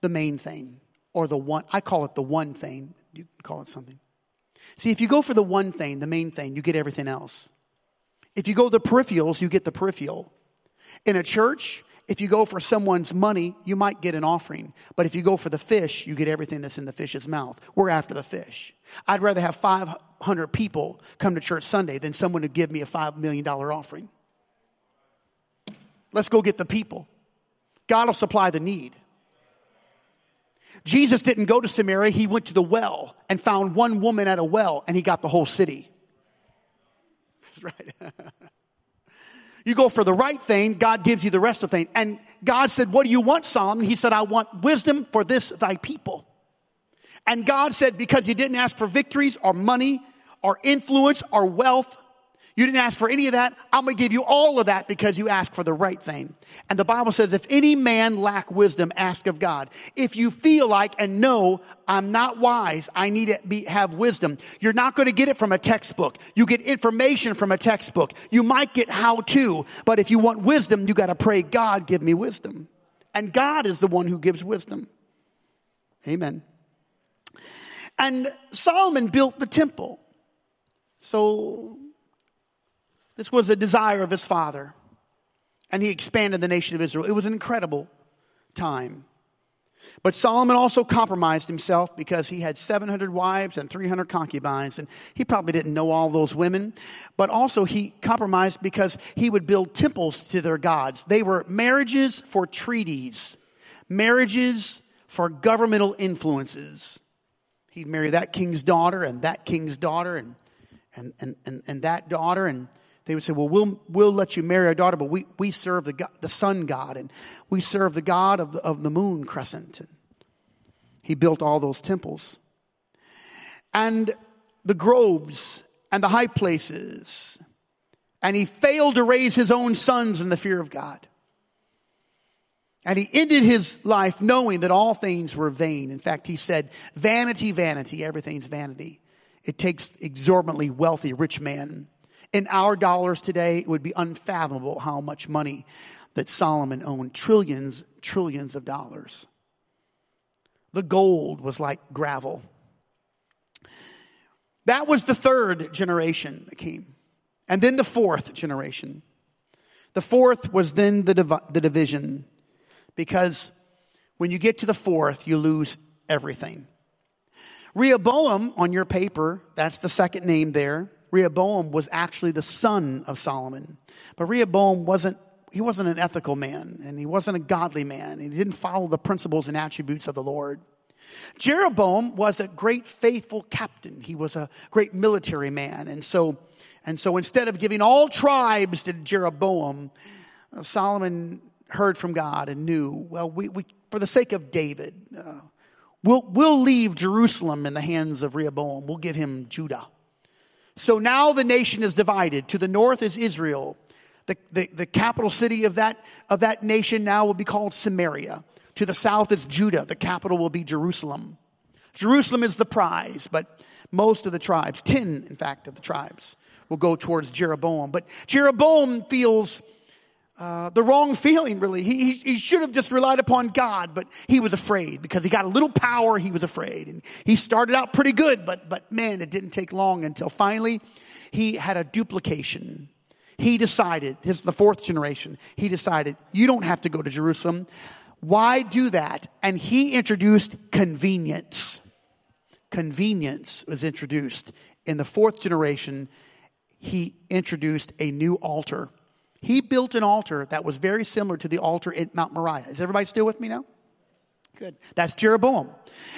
the main thing or the one. I call it the one thing. You can call it something. See, if you go for the one thing, the main thing, you get everything else. If you go the peripherals, you get the peripheral. In a church, if you go for someone's money, you might get an offering. But if you go for the fish, you get everything that's in the fish's mouth. We're after the fish. I'd rather have 500 people come to church Sunday than someone to give me a $5 million offering. Let's go get the people. God will supply the need. Jesus didn't go to Samaria, he went to the well and found one woman at a well and he got the whole city. That's right. You go for the right thing, God gives you the rest of the thing. And God said, What do you want, Solomon? He said, I want wisdom for this thy people. And God said, Because you didn't ask for victories or money or influence or wealth, you didn't ask for any of that. I'm going to give you all of that because you asked for the right thing. And the Bible says, if any man lack wisdom, ask of God. If you feel like and know I'm not wise, I need to be, have wisdom. You're not going to get it from a textbook. You get information from a textbook. You might get how to, but if you want wisdom, you got to pray, God, give me wisdom. And God is the one who gives wisdom. Amen. And Solomon built the temple. So this was a desire of his father. And he expanded the nation of Israel. It was an incredible time. But Solomon also compromised himself because he had 700 wives and 300 concubines, and he probably didn't know all those women. But also he compromised because he would build temples to their gods. They were marriages for treaties, marriages for governmental influences. He'd marry that king's daughter and that king's daughter and, and, and, and, and that daughter, and they would say, well, we'll, we'll let you marry our daughter, but we, we serve the, God, the sun god and we serve the God of the, of the moon crescent. And he built all those temples. And the groves and the high places. And he failed to raise his own sons in the fear of God. And he ended his life knowing that all things were vain. In fact, he said, vanity, vanity, everything's vanity. It takes exorbitantly wealthy, rich man in our dollars today, it would be unfathomable how much money that Solomon owned trillions, trillions of dollars. The gold was like gravel. That was the third generation that came. And then the fourth generation. The fourth was then the, div- the division because when you get to the fourth, you lose everything. Rehoboam on your paper, that's the second name there. Rehoboam was actually the son of Solomon. But Rehoboam wasn't he wasn't an ethical man and he wasn't a godly man. He didn't follow the principles and attributes of the Lord. Jeroboam was a great faithful captain. He was a great military man. And so, and so instead of giving all tribes to Jeroboam, uh, Solomon heard from God and knew, well, we, we for the sake of David, uh, we'll, we'll leave Jerusalem in the hands of Rehoboam. We'll give him Judah. So now the nation is divided. To the north is Israel. The, the, the, capital city of that, of that nation now will be called Samaria. To the south is Judah. The capital will be Jerusalem. Jerusalem is the prize, but most of the tribes, 10 in fact of the tribes, will go towards Jeroboam. But Jeroboam feels uh, the wrong feeling, really. He, he, he, should have just relied upon God, but he was afraid because he got a little power. He was afraid. And he started out pretty good, but, but man, it didn't take long until finally he had a duplication. He decided, his the fourth generation, he decided, you don't have to go to Jerusalem. Why do that? And he introduced convenience. Convenience was introduced. In the fourth generation, he introduced a new altar he built an altar that was very similar to the altar at Mount Moriah. Is everybody still with me now? Good. That's Jeroboam.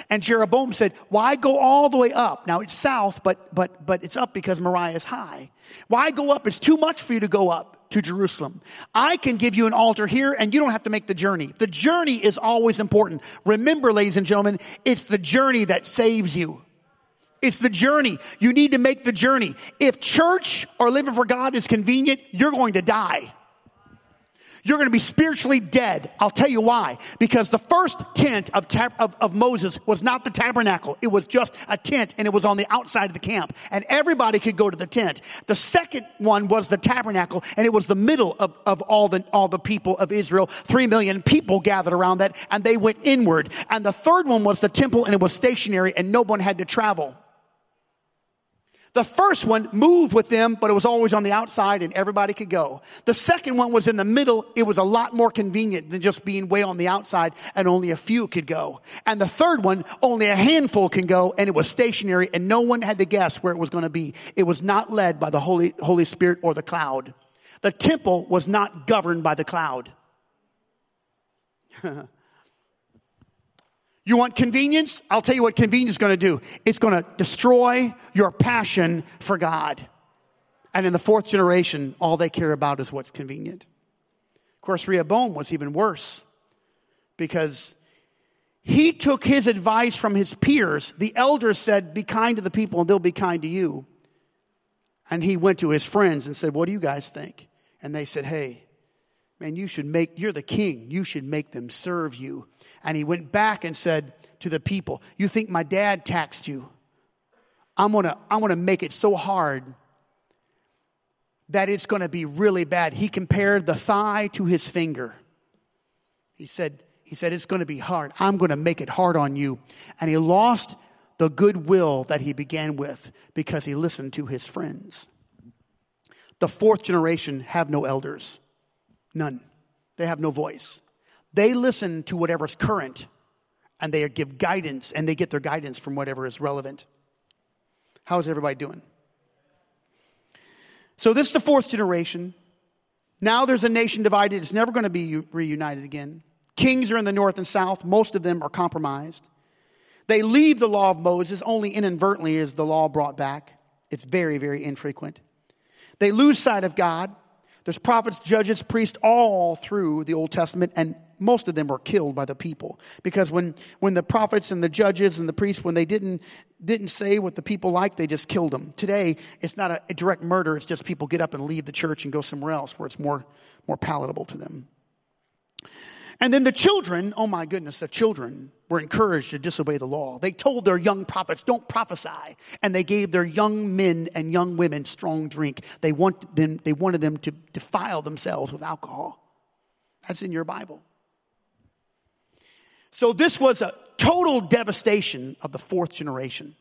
And Jeroboam said, why go all the way up? Now it's south, but, but, but it's up because Moriah is high. Why go up? It's too much for you to go up to Jerusalem. I can give you an altar here and you don't have to make the journey. The journey is always important. Remember, ladies and gentlemen, it's the journey that saves you. It's the journey. You need to make the journey. If church or living for God is convenient, you're going to die. You're going to be spiritually dead. I'll tell you why. Because the first tent of, of, of, Moses was not the tabernacle. It was just a tent and it was on the outside of the camp. And everybody could go to the tent. The second one was the tabernacle and it was the middle of, of all the, all the people of Israel. Three million people gathered around that and they went inward. And the third one was the temple and it was stationary and no one had to travel. The first one moved with them, but it was always on the outside and everybody could go. The second one was in the middle. It was a lot more convenient than just being way on the outside and only a few could go. And the third one, only a handful can go and it was stationary and no one had to guess where it was going to be. It was not led by the Holy, Holy Spirit or the cloud. The temple was not governed by the cloud. You want convenience? I'll tell you what convenience is going to do. It's going to destroy your passion for God. And in the fourth generation, all they care about is what's convenient. Of course, Rehoboam was even worse because he took his advice from his peers. The elders said, Be kind to the people and they'll be kind to you. And he went to his friends and said, What do you guys think? And they said, Hey, man, you should make, you're the king. You should make them serve you. And he went back and said to the people, You think my dad taxed you? I'm gonna, I'm gonna make it so hard that it's gonna be really bad. He compared the thigh to his finger. He said, he said, It's to be hard. I'm to make it hard on you. And he lost the goodwill that he began with because he listened to his friends. The fourth generation have no elders, none. They have no voice. They listen to whatever's current and they give guidance and they get their guidance from whatever is relevant. How's everybody doing? So, this is the fourth generation. Now there's a nation divided. It's never going to be reunited again. Kings are in the north and south. Most of them are compromised. They leave the law of Moses. Only inadvertently is the law brought back. It's very, very infrequent. They lose sight of God. There's prophets, judges, priests all through the Old Testament, and most of them were killed by the people. Because when, when the prophets and the judges and the priests, when they didn't, didn't say what the people liked, they just killed them. Today, it's not a, a direct murder, it's just people get up and leave the church and go somewhere else where it's more, more palatable to them. And then the children, oh my goodness, the children were encouraged to disobey the law. They told their young prophets, don't prophesy. And they gave their young men and young women strong drink. They, want them, they wanted them to defile themselves with alcohol. That's in your Bible. So this was a total devastation of the fourth generation.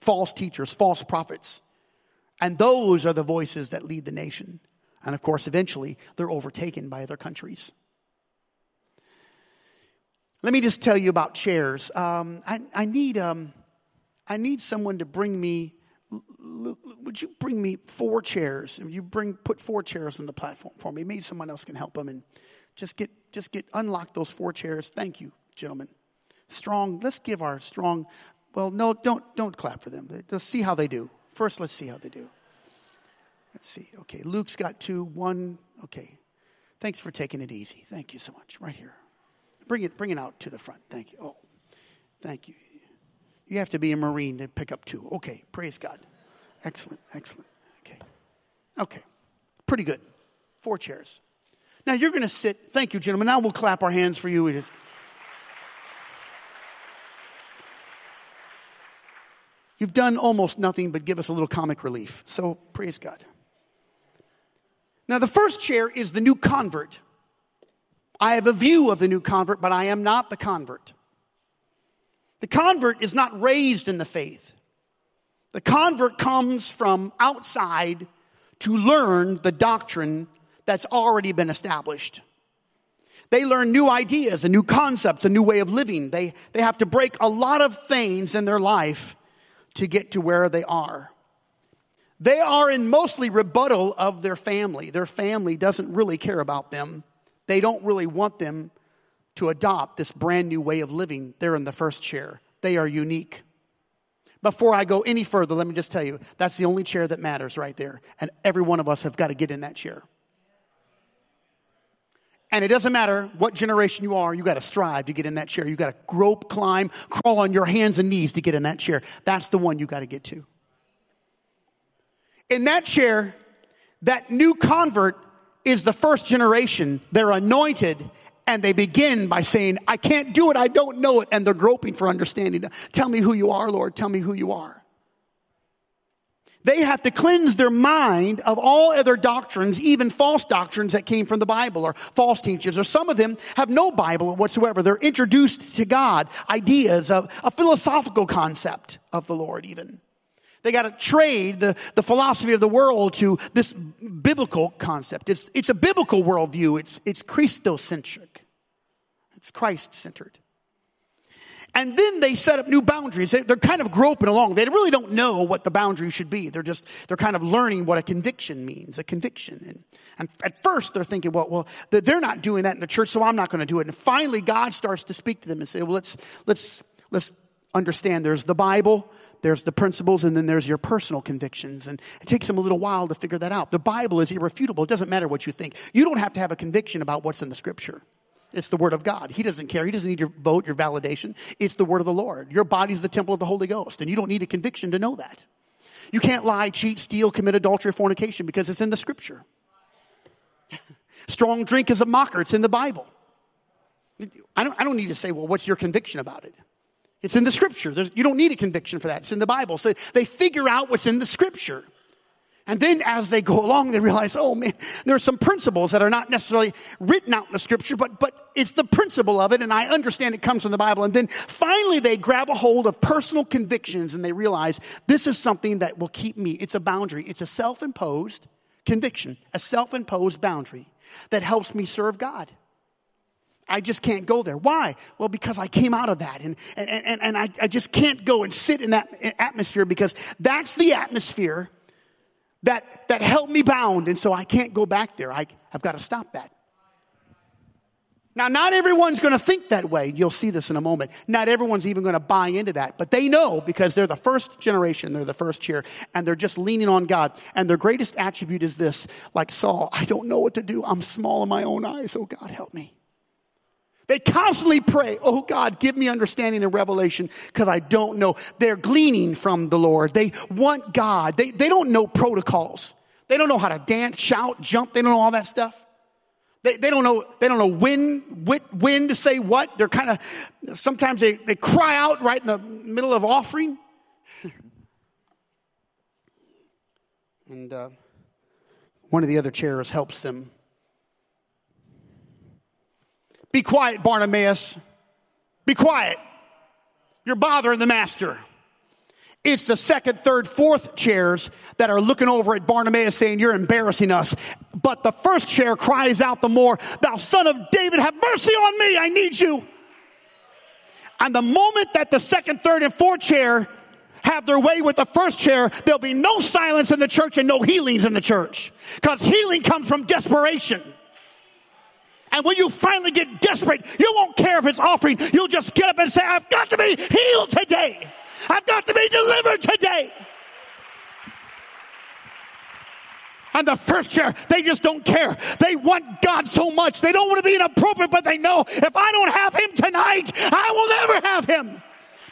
False teachers, false prophets. And those are the voices that lead the nation. And of course, eventually, they're overtaken by other countries. Let me just tell you about chairs. Um, I, I, need, um, I need someone to bring me. Would you bring me four chairs? You bring put four chairs on the platform for me. Maybe someone else can help them and just get just get unlock those four chairs. Thank you, gentlemen. Strong. Let's give our strong. Well, no, don't don't clap for them. Let's see how they do. First, let's see how they do. Let's see. Okay, Luke's got two. One. Okay. Thanks for taking it easy. Thank you so much. Right here. Bring it, bring it out to the front. Thank you. Oh, thank you. You have to be a Marine to pick up two. Okay, praise God. Excellent, excellent. Okay. Okay. Pretty good. Four chairs. Now you're going to sit. Thank you, gentlemen. Now we'll clap our hands for you. It is. You've done almost nothing but give us a little comic relief. So praise God. Now, the first chair is the new convert. I have a view of the new convert, but I am not the convert. The convert is not raised in the faith. The convert comes from outside to learn the doctrine that's already been established. They learn new ideas, a new concepts, a new way of living. They, they have to break a lot of things in their life to get to where they are. They are in mostly rebuttal of their family. Their family doesn't really care about them. They don't really want them to adopt this brand new way of living. They're in the first chair. They are unique. Before I go any further, let me just tell you that's the only chair that matters right there. And every one of us have got to get in that chair. And it doesn't matter what generation you are, you got to strive to get in that chair. You got to grope, climb, crawl on your hands and knees to get in that chair. That's the one you got to get to. In that chair, that new convert is the first generation. They're anointed and they begin by saying, I can't do it. I don't know it. And they're groping for understanding. Tell me who you are, Lord. Tell me who you are. They have to cleanse their mind of all other doctrines, even false doctrines that came from the Bible or false teachers, or some of them have no Bible whatsoever. They're introduced to God, ideas of a philosophical concept of the Lord even. They got to trade the, the philosophy of the world to this biblical concept. It's, it's a biblical worldview. It's, it's Christocentric. It's Christ-centered. And then they set up new boundaries. They're kind of groping along. They really don't know what the boundaries should be. They're just, they're kind of learning what a conviction means, a conviction. And, and at first they're thinking, well, well, they're not doing that in the church, so I'm not going to do it. And finally God starts to speak to them and say, well, let's, let's, let's understand there's the Bible, there's the principles, and then there's your personal convictions. And it takes them a little while to figure that out. The Bible is irrefutable. It doesn't matter what you think. You don't have to have a conviction about what's in the scripture. It's the word of God. He doesn't care. He doesn't need your vote, your validation. It's the word of the Lord. Your body's the temple of the Holy Ghost, and you don't need a conviction to know that. You can't lie, cheat, steal, commit adultery, fornication because it's in the scripture. Strong drink is a mocker. It's in the Bible. I don't, I don't need to say, well, what's your conviction about it? It's in the scripture. There's, you don't need a conviction for that. It's in the Bible. So they figure out what's in the scripture. And then as they go along, they realize, oh man, there are some principles that are not necessarily written out in the scripture, but, but it's the principle of it. And I understand it comes from the Bible. And then finally they grab a hold of personal convictions and they realize this is something that will keep me. It's a boundary. It's a self-imposed conviction, a self-imposed boundary that helps me serve God. I just can't go there. Why? Well, because I came out of that and, and, and, and I, I just can't go and sit in that atmosphere because that's the atmosphere that, that held me bound. And so I can't go back there. I, I've got to stop that. Now, not everyone's going to think that way. You'll see this in a moment. Not everyone's even going to buy into that, but they know because they're the first generation, they're the first chair, and they're just leaning on God. And their greatest attribute is this like Saul, I don't know what to do. I'm small in my own eyes. Oh, God, help me. They constantly pray, Oh God, give me understanding and revelation because I don't know. They're gleaning from the Lord. They want God. They, they don't know protocols. They don't know how to dance, shout, jump. They don't know all that stuff. They, they don't know, they don't know when, when to say what. They're kind of, sometimes they, they cry out right in the middle of offering. and uh, one of the other chairs helps them be quiet, Bartimaeus. Be quiet. You're bothering the master. It's the second, third, fourth chairs that are looking over at Bartimaeus saying, You're embarrassing us. But the first chair cries out the more, Thou son of David, have mercy on me. I need you. And the moment that the second, third, and fourth chair have their way with the first chair, there'll be no silence in the church and no healings in the church. Because healing comes from desperation. And when you finally get desperate, you won't care if it's offering. You'll just get up and say, I've got to be healed today. I've got to be delivered today. And the first chair, they just don't care. They want God so much. They don't want to be inappropriate, but they know if I don't have him tonight, I will never have him.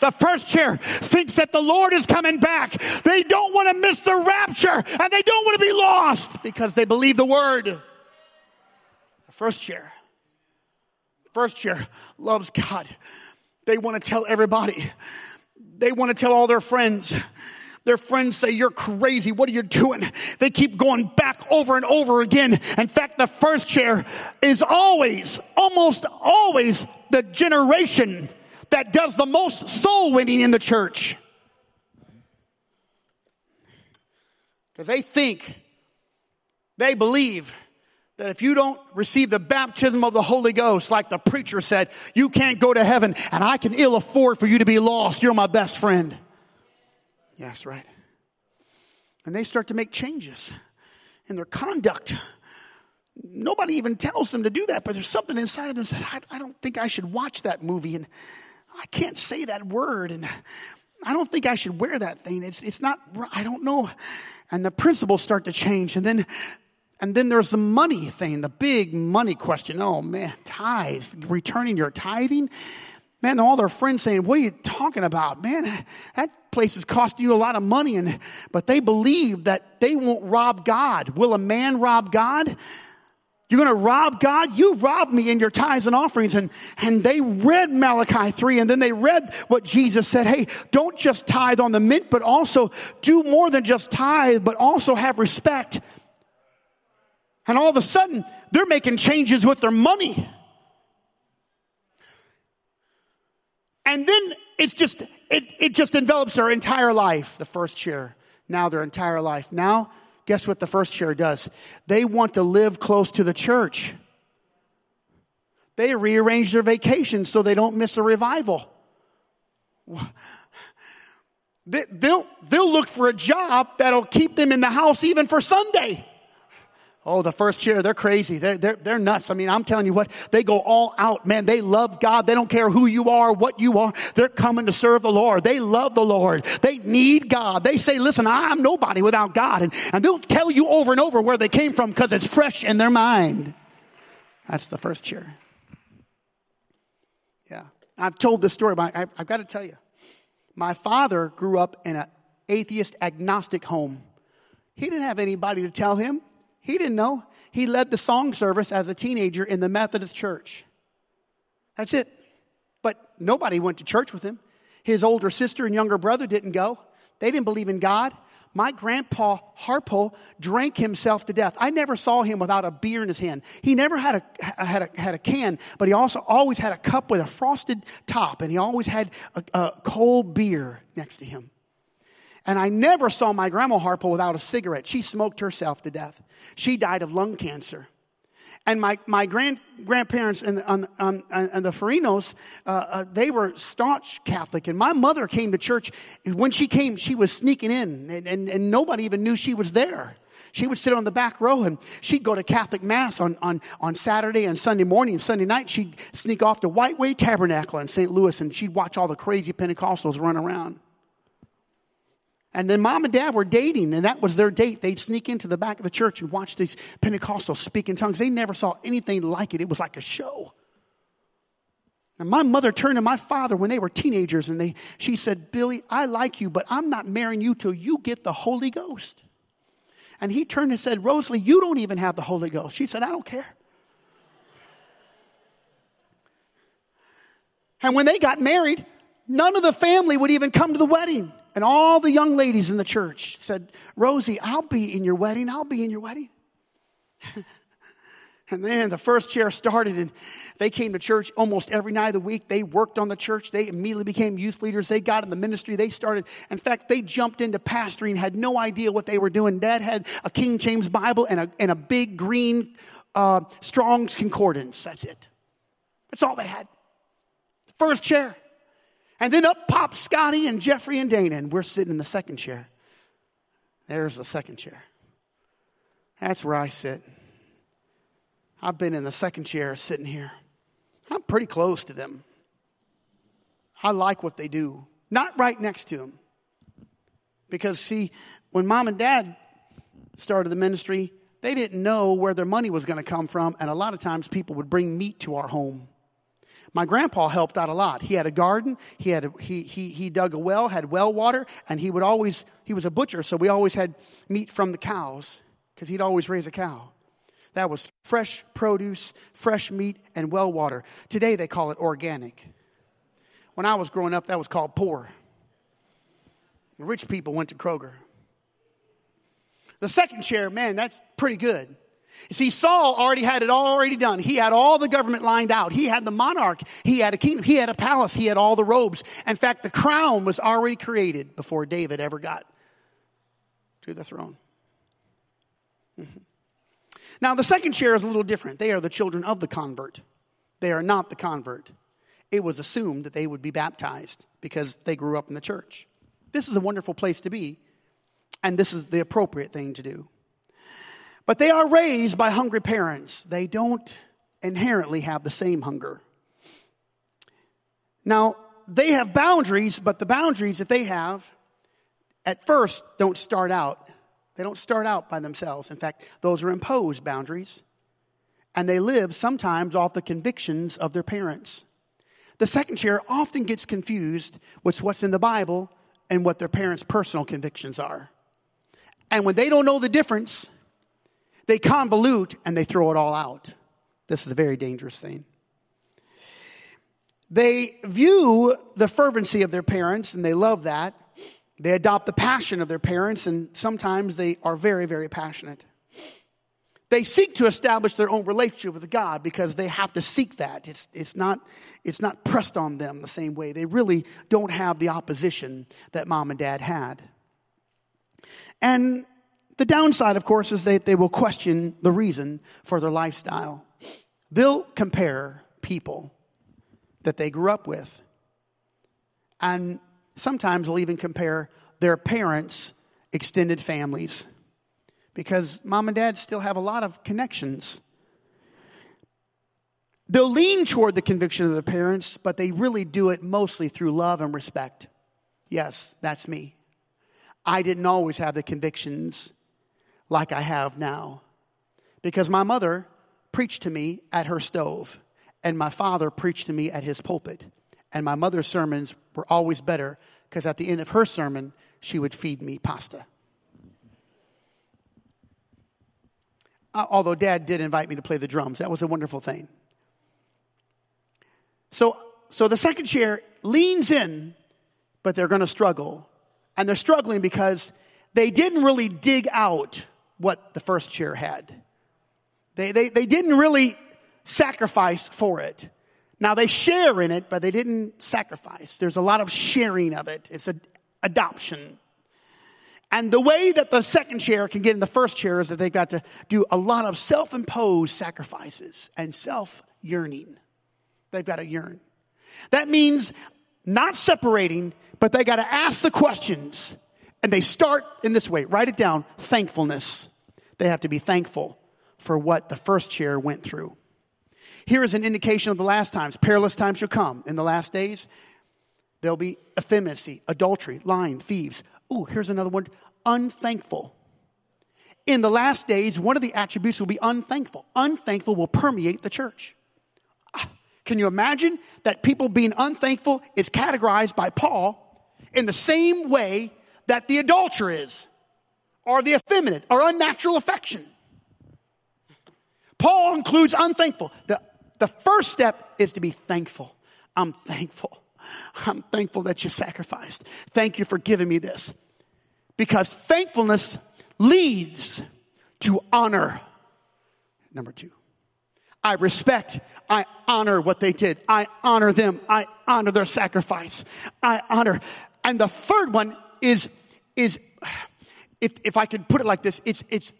The first chair thinks that the Lord is coming back. They don't want to miss the rapture and they don't want to be lost because they believe the word. The first chair First chair loves God. They want to tell everybody. They want to tell all their friends. Their friends say, You're crazy. What are you doing? They keep going back over and over again. In fact, the first chair is always, almost always, the generation that does the most soul winning in the church. Because they think, they believe that if you don't receive the baptism of the Holy Ghost, like the preacher said, you can't go to heaven and I can ill afford for you to be lost. You're my best friend. Yes, right. And they start to make changes in their conduct. Nobody even tells them to do that, but there's something inside of them that says, I, I don't think I should watch that movie and I can't say that word and I don't think I should wear that thing. It's, it's not, I don't know. And the principles start to change. And then and then there's the money thing, the big money question. Oh man, tithes, returning your tithing. Man, all their friends saying, what are you talking about? Man, that place is costing you a lot of money. And, but they believe that they won't rob God. Will a man rob God? You're going to rob God? You robbed me in your tithes and offerings. And, and they read Malachi 3 and then they read what Jesus said. Hey, don't just tithe on the mint, but also do more than just tithe, but also have respect and all of a sudden, they're making changes with their money. And then it's just, it, it just envelops their entire life, the first chair. Now their entire life. Now, guess what the first chair does? They want to live close to the church. They rearrange their vacations so they don't miss a revival. They'll, they'll look for a job that'll keep them in the house even for Sunday. Oh, the first chair, they're crazy. They're, they're, they're nuts. I mean, I'm telling you what, they go all out, man. They love God. They don't care who you are, what you are. They're coming to serve the Lord. They love the Lord. They need God. They say, listen, I'm nobody without God. And, and they'll tell you over and over where they came from because it's fresh in their mind. That's the first chair. Yeah. I've told this story, but I, I've got to tell you. My father grew up in an atheist agnostic home. He didn't have anybody to tell him he didn't know. He led the song service as a teenager in the Methodist church. That's it. But nobody went to church with him. His older sister and younger brother didn't go. They didn't believe in God. My grandpa Harpo drank himself to death. I never saw him without a beer in his hand. He never had a, had a, had a can, but he also always had a cup with a frosted top, and he always had a, a cold beer next to him. And I never saw my grandma Harpo without a cigarette. She smoked herself to death. She died of lung cancer. And my, my grand, grandparents and, the Farinos, uh, uh, they were staunch Catholic. And my mother came to church. When she came, she was sneaking in, and, and, and nobody even knew she was there. She would sit on the back row and she'd go to Catholic Mass on, on, on Saturday and Sunday morning. And Sunday night, she'd sneak off to White Way Tabernacle in St. Louis and she'd watch all the crazy Pentecostals run around. And then mom and dad were dating, and that was their date. They'd sneak into the back of the church and watch these Pentecostals speak in tongues. They never saw anything like it. It was like a show. And my mother turned to my father when they were teenagers, and they, she said, Billy, I like you, but I'm not marrying you till you get the Holy Ghost. And he turned and said, Rosalie, you don't even have the Holy Ghost. She said, I don't care. And when they got married, none of the family would even come to the wedding. And all the young ladies in the church said, Rosie, I'll be in your wedding. I'll be in your wedding. and then the first chair started, and they came to church almost every night of the week. They worked on the church. They immediately became youth leaders. They got in the ministry. They started, in fact, they jumped into pastoring, had no idea what they were doing. Dad had a King James Bible and a, and a big green uh, Strong's Concordance. That's it. That's all they had. First chair. And then up popped Scotty and Jeffrey and Dana, and we're sitting in the second chair. There's the second chair. That's where I sit. I've been in the second chair sitting here. I'm pretty close to them. I like what they do. Not right next to them. Because, see, when mom and dad started the ministry, they didn't know where their money was going to come from, and a lot of times people would bring meat to our home. My grandpa helped out a lot. He had a garden. He had a, he, he, he dug a well, had well water, and he would always, he was a butcher, so we always had meat from the cows because he'd always raise a cow. That was fresh produce, fresh meat, and well water. Today they call it organic. When I was growing up, that was called poor. Rich people went to Kroger. The second chair, man, that's pretty good. You see, Saul already had it all already done. He had all the government lined out. He had the monarch. He had a kingdom. He had a palace. He had all the robes. In fact, the crown was already created before David ever got to the throne. Mm-hmm. Now, the second chair is a little different. They are the children of the convert. They are not the convert. It was assumed that they would be baptized because they grew up in the church. This is a wonderful place to be, and this is the appropriate thing to do. But they are raised by hungry parents. They don't inherently have the same hunger. Now, they have boundaries, but the boundaries that they have at first don't start out. They don't start out by themselves. In fact, those are imposed boundaries. And they live sometimes off the convictions of their parents. The second chair often gets confused with what's in the Bible and what their parents' personal convictions are. And when they don't know the difference, they convolute and they throw it all out. This is a very dangerous thing. They view the fervency of their parents and they love that. They adopt the passion of their parents and sometimes they are very, very passionate. They seek to establish their own relationship with God because they have to seek that. It's, it's, not, it's not pressed on them the same way. They really don't have the opposition that mom and dad had. And the downside, of course, is that they will question the reason for their lifestyle. They'll compare people that they grew up with. And sometimes they'll even compare their parents' extended families. because mom and dad still have a lot of connections. They'll lean toward the conviction of the parents, but they really do it mostly through love and respect. Yes, that's me. I didn't always have the convictions like I have now because my mother preached to me at her stove and my father preached to me at his pulpit. And my mother's sermons were always better because at the end of her sermon, she would feed me pasta. Uh, although dad did invite me to play the drums, that was a wonderful thing. So, so the second chair leans in, but they're going to struggle. And they're struggling because they didn't really dig out what the first chair had. They, they, they didn't really sacrifice for it. Now they share in it, but they didn't sacrifice. There's a lot of sharing of it. It's an adoption. And the way that the second chair can get in the first chair is that they've got to do a lot of self-imposed sacrifices and self-yearning. They've got to yearn. That means not separating, but they got to ask the questions. And they start in this way. Write it down. Thankfulness. They have to be thankful for what the first chair went through. Here is an indication of the last times. Perilous times shall come. In the last days, there'll be effeminacy, adultery, lying, thieves. Ooh, here's another one unthankful. In the last days, one of the attributes will be unthankful. Unthankful will permeate the church. Ah, can you imagine that people being unthankful is categorized by Paul in the same way that the adulterer is, or the effeminate, or unnatural affection? Paul includes unthankful. The the first step is to be thankful. I'm thankful. I'm thankful that you sacrificed. Thank you for giving me this. Because thankfulness leads to honor. Number two, I respect, I honor what they did. I honor them. I honor their sacrifice. I honor. And the third one is, is, if, if I could put it like this, it's, it's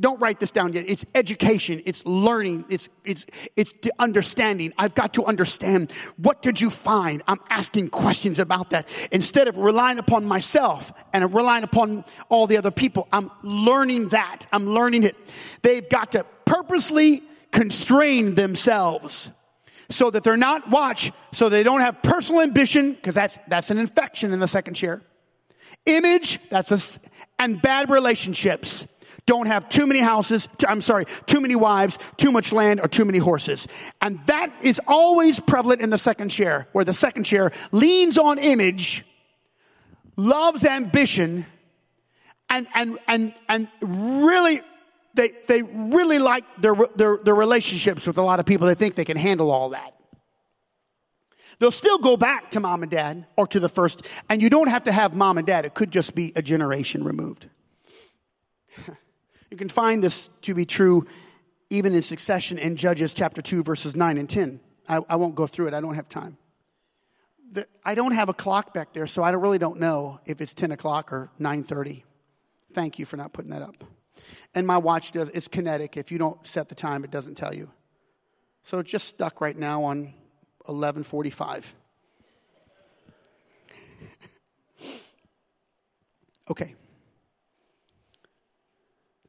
don't write this down yet. It's education. It's learning. It's, it's, it's understanding. I've got to understand what did you find? I'm asking questions about that. Instead of relying upon myself and relying upon all the other people, I'm learning that. I'm learning it. They've got to purposely constrain themselves so that they're not watch, so they don't have personal ambition, because that's, that's an infection in the second chair. Image, that's a, and bad relationships don't have too many houses, I'm sorry, too many wives, too much land, or too many horses. And that is always prevalent in the second chair, where the second chair leans on image, loves ambition, and, and, and, and really, they, they really like their, their, their relationships with a lot of people. They think they can handle all that. They'll still go back to mom and dad or to the first, and you don't have to have mom and dad. It could just be a generation removed. You can find this to be true even in succession in Judges chapter 2, verses 9 and 10. I, I won't go through it, I don't have time. The, I don't have a clock back there, so I don't, really don't know if it's 10 o'clock or 9.30. Thank you for not putting that up. And my watch does, it's kinetic. If you don't set the time, it doesn't tell you. So it's just stuck right now on 1145. okay.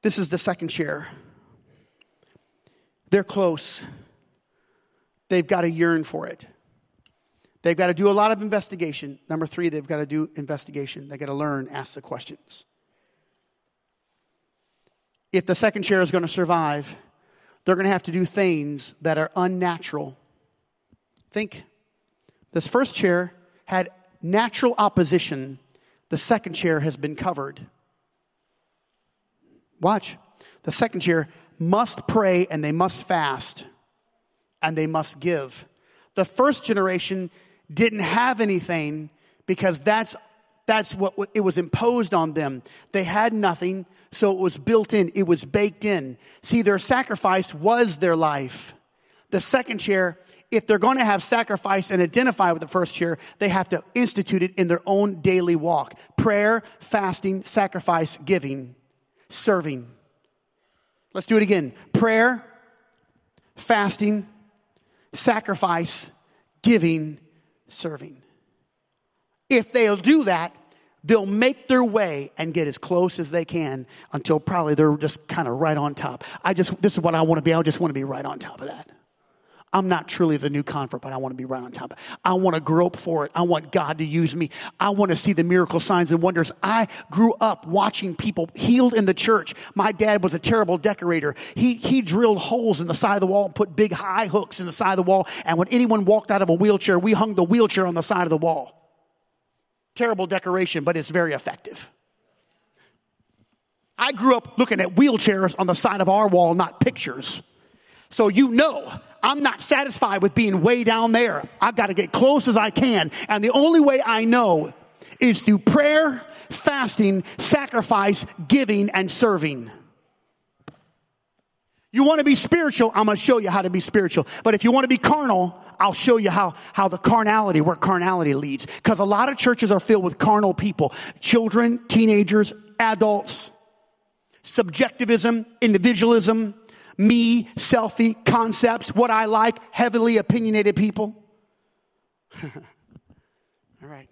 This is the second chair. They're close. They've got to yearn for it. They've got to do a lot of investigation. Number three, they've got to do investigation. They've got to learn, ask the questions. If the second chair is going to survive, they're going to have to do things that are unnatural. Think this first chair had natural opposition, the second chair has been covered. Watch. The second chair must pray and they must fast and they must give. The first generation didn't have anything because that's that's what it was imposed on them. They had nothing, so it was built in, it was baked in. See, their sacrifice was their life. The second chair, if they're going to have sacrifice and identify with the first chair, they have to institute it in their own daily walk. Prayer, fasting, sacrifice, giving serving. Let's do it again prayer, fasting, sacrifice, giving, serving. If they'll do that, they'll make their way and get as close as they can until probably they're just kind of right on top. I just, this is what I want to be. I just want to be right on top of that. I'm not truly the new convert, but I want to be right on top. I want to grope for it. I want God to use me. I want to see the miracle signs and wonders. I grew up watching people healed in the church. My dad was a terrible decorator. He, he drilled holes in the side of the wall and put big high hooks in the side of the wall. And when anyone walked out of a wheelchair, we hung the wheelchair on the side of the wall. Terrible decoration, but it's very effective. I grew up looking at wheelchairs on the side of our wall, not pictures. So you know, I'm not satisfied with being way down there. I've got to get close as I can. And the only way I know is through prayer, fasting, sacrifice, giving, and serving. You want to be spiritual, I'm going to show you how to be spiritual. But if you want to be carnal, I'll show you how, how the carnality, where carnality leads. Because a lot of churches are filled with carnal people. Children, teenagers, adults. Subjectivism, individualism, me, selfie, concepts, what I like, heavily opinionated people. All right.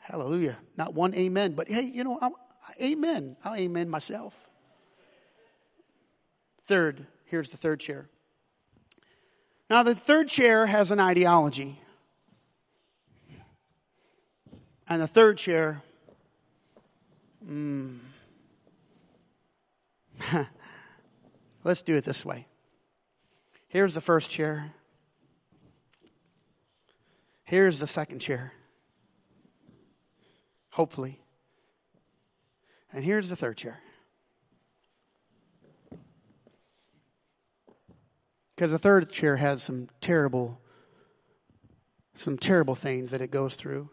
Hallelujah. Not one amen, but hey, you know, I'm, amen. I'll amen myself. Third, here's the third chair. Now, the third chair has an ideology. And the third chair, mm, Let's do it this way. Here's the first chair. Here's the second chair. Hopefully. And here's the third chair. Because the third chair has some terrible, some terrible things that it goes through.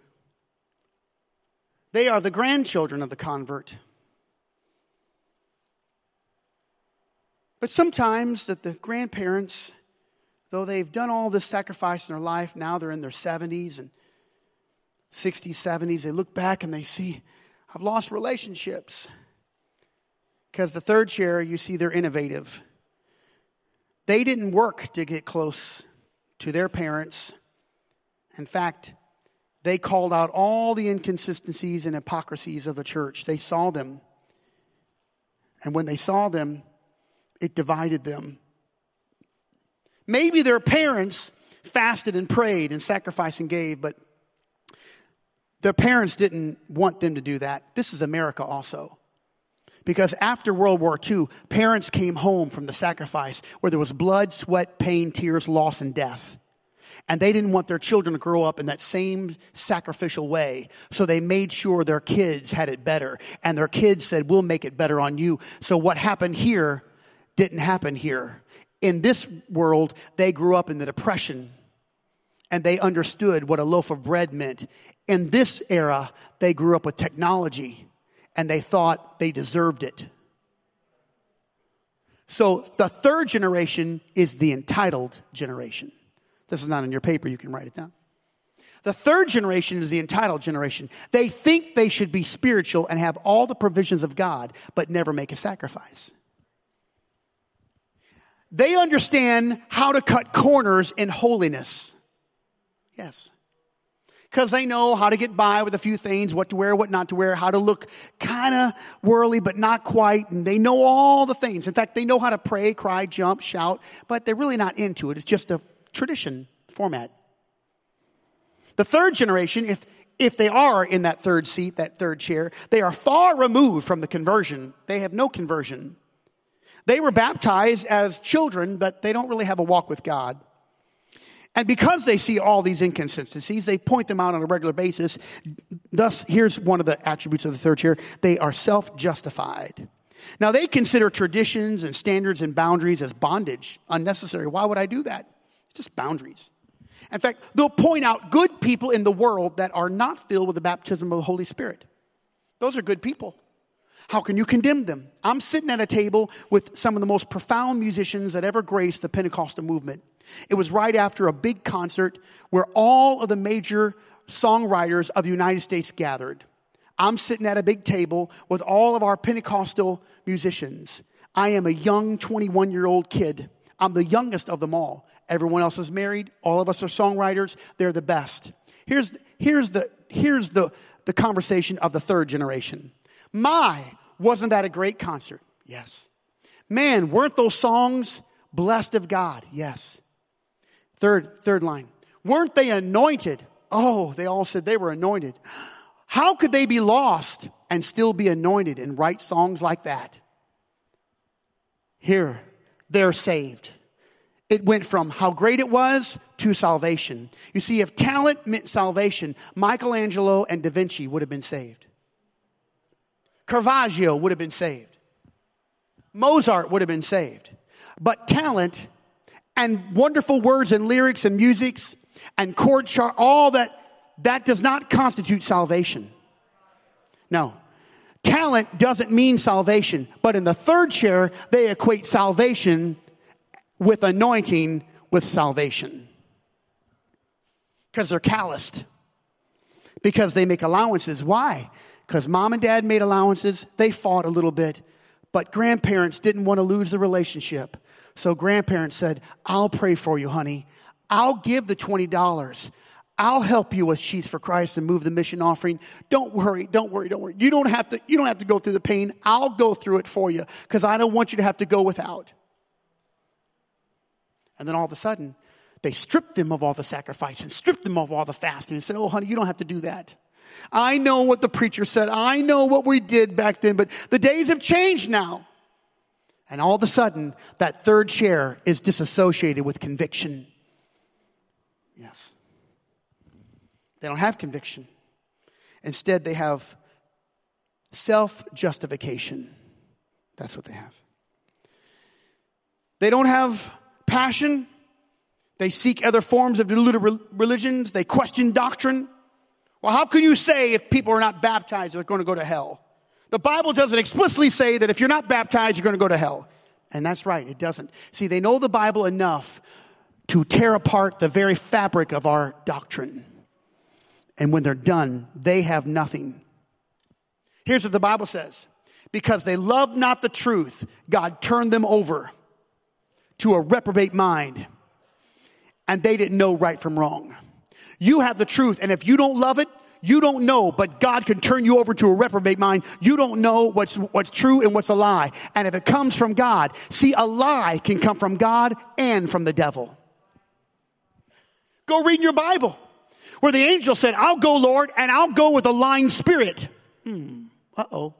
They are the grandchildren of the convert. But sometimes that the grandparents, though they've done all this sacrifice in their life, now they're in their 70s and 60s, 70s, they look back and they see, I've lost relationships. Because the third chair, you see, they're innovative. They didn't work to get close to their parents. In fact, they called out all the inconsistencies and hypocrisies of the church. They saw them. And when they saw them, it divided them. Maybe their parents fasted and prayed and sacrificed and gave, but their parents didn't want them to do that. This is America also. Because after World War II, parents came home from the sacrifice where there was blood, sweat, pain, tears, loss, and death. And they didn't want their children to grow up in that same sacrificial way. So they made sure their kids had it better. And their kids said, We'll make it better on you. So what happened here didn't happen here. In this world, they grew up in the Depression and they understood what a loaf of bread meant. In this era, they grew up with technology and they thought they deserved it. So the third generation is the entitled generation. This is not in your paper, you can write it down. The third generation is the entitled generation. They think they should be spiritual and have all the provisions of God, but never make a sacrifice. They understand how to cut corners in holiness. Yes. Because they know how to get by with a few things, what to wear, what not to wear, how to look kind of worldly, but not quite. And they know all the things. In fact, they know how to pray, cry, jump, shout, but they're really not into it. It's just a tradition format. The third generation, if, if they are in that third seat, that third chair, they are far removed from the conversion. They have no conversion. They were baptized as children, but they don't really have a walk with God. And because they see all these inconsistencies, they point them out on a regular basis. Thus, here's one of the attributes of the third chair they are self justified. Now, they consider traditions and standards and boundaries as bondage, unnecessary. Why would I do that? It's just boundaries. In fact, they'll point out good people in the world that are not filled with the baptism of the Holy Spirit. Those are good people. How can you condemn them? I'm sitting at a table with some of the most profound musicians that ever graced the Pentecostal movement. It was right after a big concert where all of the major songwriters of the United States gathered. I'm sitting at a big table with all of our Pentecostal musicians. I am a young 21 year old kid. I'm the youngest of them all. Everyone else is married. All of us are songwriters. They're the best. Here's, here's, the, here's the, the conversation of the third generation. My, wasn't that a great concert? Yes. Man, weren't those songs blessed of God? Yes. Third, third line. Weren't they anointed? Oh, they all said they were anointed. How could they be lost and still be anointed and write songs like that? Here, they're saved. It went from how great it was to salvation. You see, if talent meant salvation, Michelangelo and Da Vinci would have been saved. Caravaggio would have been saved. Mozart would have been saved. But talent and wonderful words and lyrics and musics and chord chart, all that, that does not constitute salvation. No. Talent doesn't mean salvation, but in the third chair, they equate salvation with anointing with salvation. Because they're calloused. Because they make allowances. Why? Because mom and dad made allowances. They fought a little bit. But grandparents didn't want to lose the relationship. So grandparents said, I'll pray for you, honey. I'll give the $20. I'll help you with Sheaves for Christ and move the mission offering. Don't worry, don't worry, don't worry. You don't have to, you don't have to go through the pain. I'll go through it for you because I don't want you to have to go without. And then all of a sudden, they stripped him of all the sacrifice and stripped him of all the fasting and said, Oh, honey, you don't have to do that. I know what the preacher said. I know what we did back then, but the days have changed now. And all of a sudden, that third chair is disassociated with conviction. Yes. They don't have conviction. Instead, they have self justification. That's what they have. They don't have passion. They seek other forms of diluted religions. They question doctrine. Well, how can you say if people are not baptized, they're going to go to hell? The Bible doesn't explicitly say that if you're not baptized, you're going to go to hell. And that's right, it doesn't. See, they know the Bible enough to tear apart the very fabric of our doctrine. And when they're done, they have nothing. Here's what the Bible says because they loved not the truth, God turned them over to a reprobate mind, and they didn't know right from wrong. You have the truth, and if you don't love it, you don't know, but God can turn you over to a reprobate mind. You don't know what's, what's true and what's a lie. And if it comes from God, see, a lie can come from God and from the devil. Go read in your Bible where the angel said, I'll go, Lord, and I'll go with a lying spirit. Hmm. Uh oh.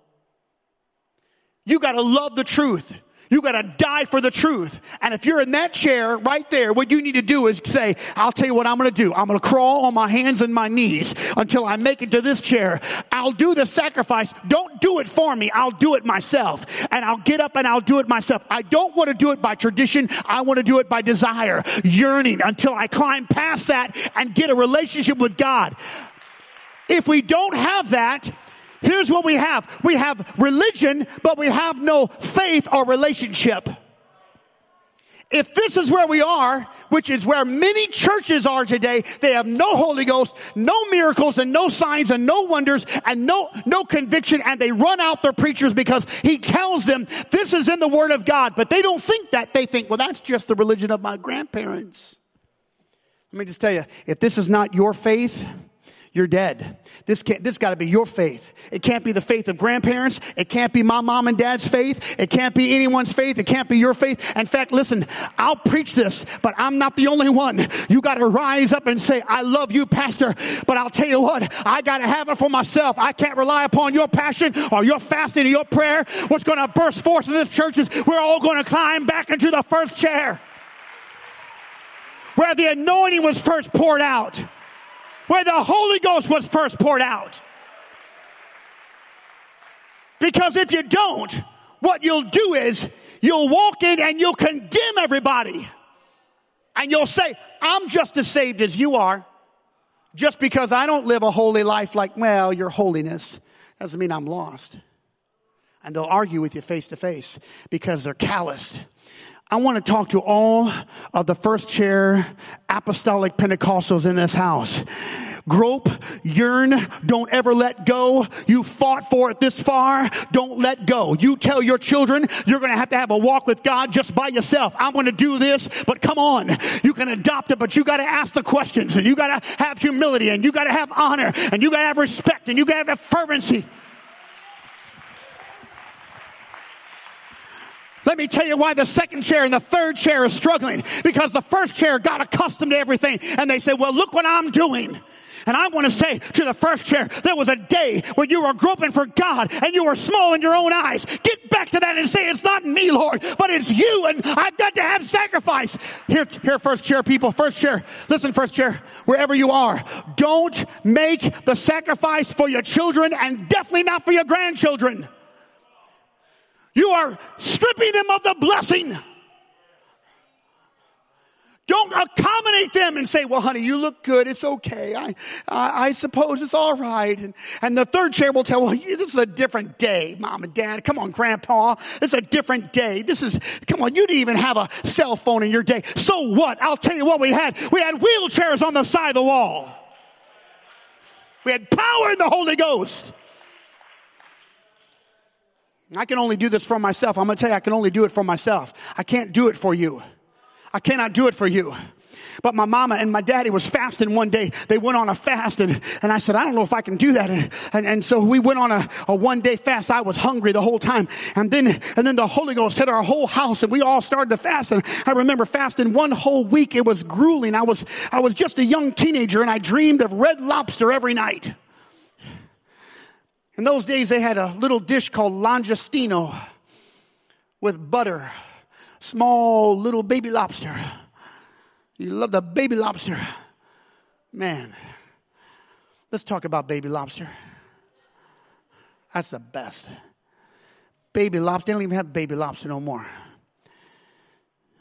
You got to love the truth. You got to die for the truth. And if you're in that chair right there, what you need to do is say, I'll tell you what I'm going to do. I'm going to crawl on my hands and my knees until I make it to this chair. I'll do the sacrifice. Don't do it for me. I'll do it myself. And I'll get up and I'll do it myself. I don't want to do it by tradition. I want to do it by desire, yearning until I climb past that and get a relationship with God. If we don't have that, Here's what we have. We have religion, but we have no faith or relationship. If this is where we are, which is where many churches are today, they have no Holy Ghost, no miracles and no signs and no wonders and no, no conviction and they run out their preachers because he tells them this is in the Word of God. But they don't think that. They think, well, that's just the religion of my grandparents. Let me just tell you, if this is not your faith, you're dead. This can't, this gotta be your faith. It can't be the faith of grandparents. It can't be my mom and dad's faith. It can't be anyone's faith. It can't be your faith. In fact, listen, I'll preach this, but I'm not the only one. You gotta rise up and say, I love you, pastor, but I'll tell you what, I gotta have it for myself. I can't rely upon your passion or your fasting or your prayer. What's gonna burst forth in this church is we're all gonna climb back into the first chair where the anointing was first poured out where the Holy Ghost was first poured out. Because if you don't, what you'll do is you'll walk in and you'll condemn everybody. And you'll say, I'm just as saved as you are. Just because I don't live a holy life like, well, your holiness doesn't mean I'm lost. And they'll argue with you face to face because they're calloused I want to talk to all of the first chair apostolic Pentecostals in this house. Grope, yearn, don't ever let go. You fought for it this far. Don't let go. You tell your children you're going to have to have a walk with God just by yourself. I'm going to do this, but come on. You can adopt it, but you got to ask the questions and you got to have humility and you got to have honor and you got to have respect and you got to have fervency. Let me tell you why the second chair and the third chair is struggling. Because the first chair got accustomed to everything and they say, well, look what I'm doing. And I want to say to the first chair, there was a day when you were groping for God and you were small in your own eyes. Get back to that and say, it's not me, Lord, but it's you and I've got to have sacrifice. Here, here, first chair people, first chair. Listen, first chair, wherever you are, don't make the sacrifice for your children and definitely not for your grandchildren. You are stripping them of the blessing. Don't accommodate them and say, well, honey, you look good. It's okay. I, I, I suppose it's all right. And, and the third chair will tell, well, this is a different day, mom and dad. Come on, grandpa. It's a different day. This is, come on, you didn't even have a cell phone in your day. So what? I'll tell you what we had. We had wheelchairs on the side of the wall. We had power in the Holy Ghost. I can only do this for myself. I'm going to tell you, I can only do it for myself. I can't do it for you. I cannot do it for you. But my mama and my daddy was fasting one day. They went on a fast and, and I said, I don't know if I can do that. And, and, and so we went on a, a one day fast. I was hungry the whole time. And then, and then the Holy Ghost hit our whole house and we all started to fast. And I remember fasting one whole week. It was grueling. I was, I was just a young teenager and I dreamed of red lobster every night. In those days, they had a little dish called langostino with butter, small little baby lobster. You love the baby lobster. Man, let's talk about baby lobster. That's the best. Baby lobster, they don't even have baby lobster no more.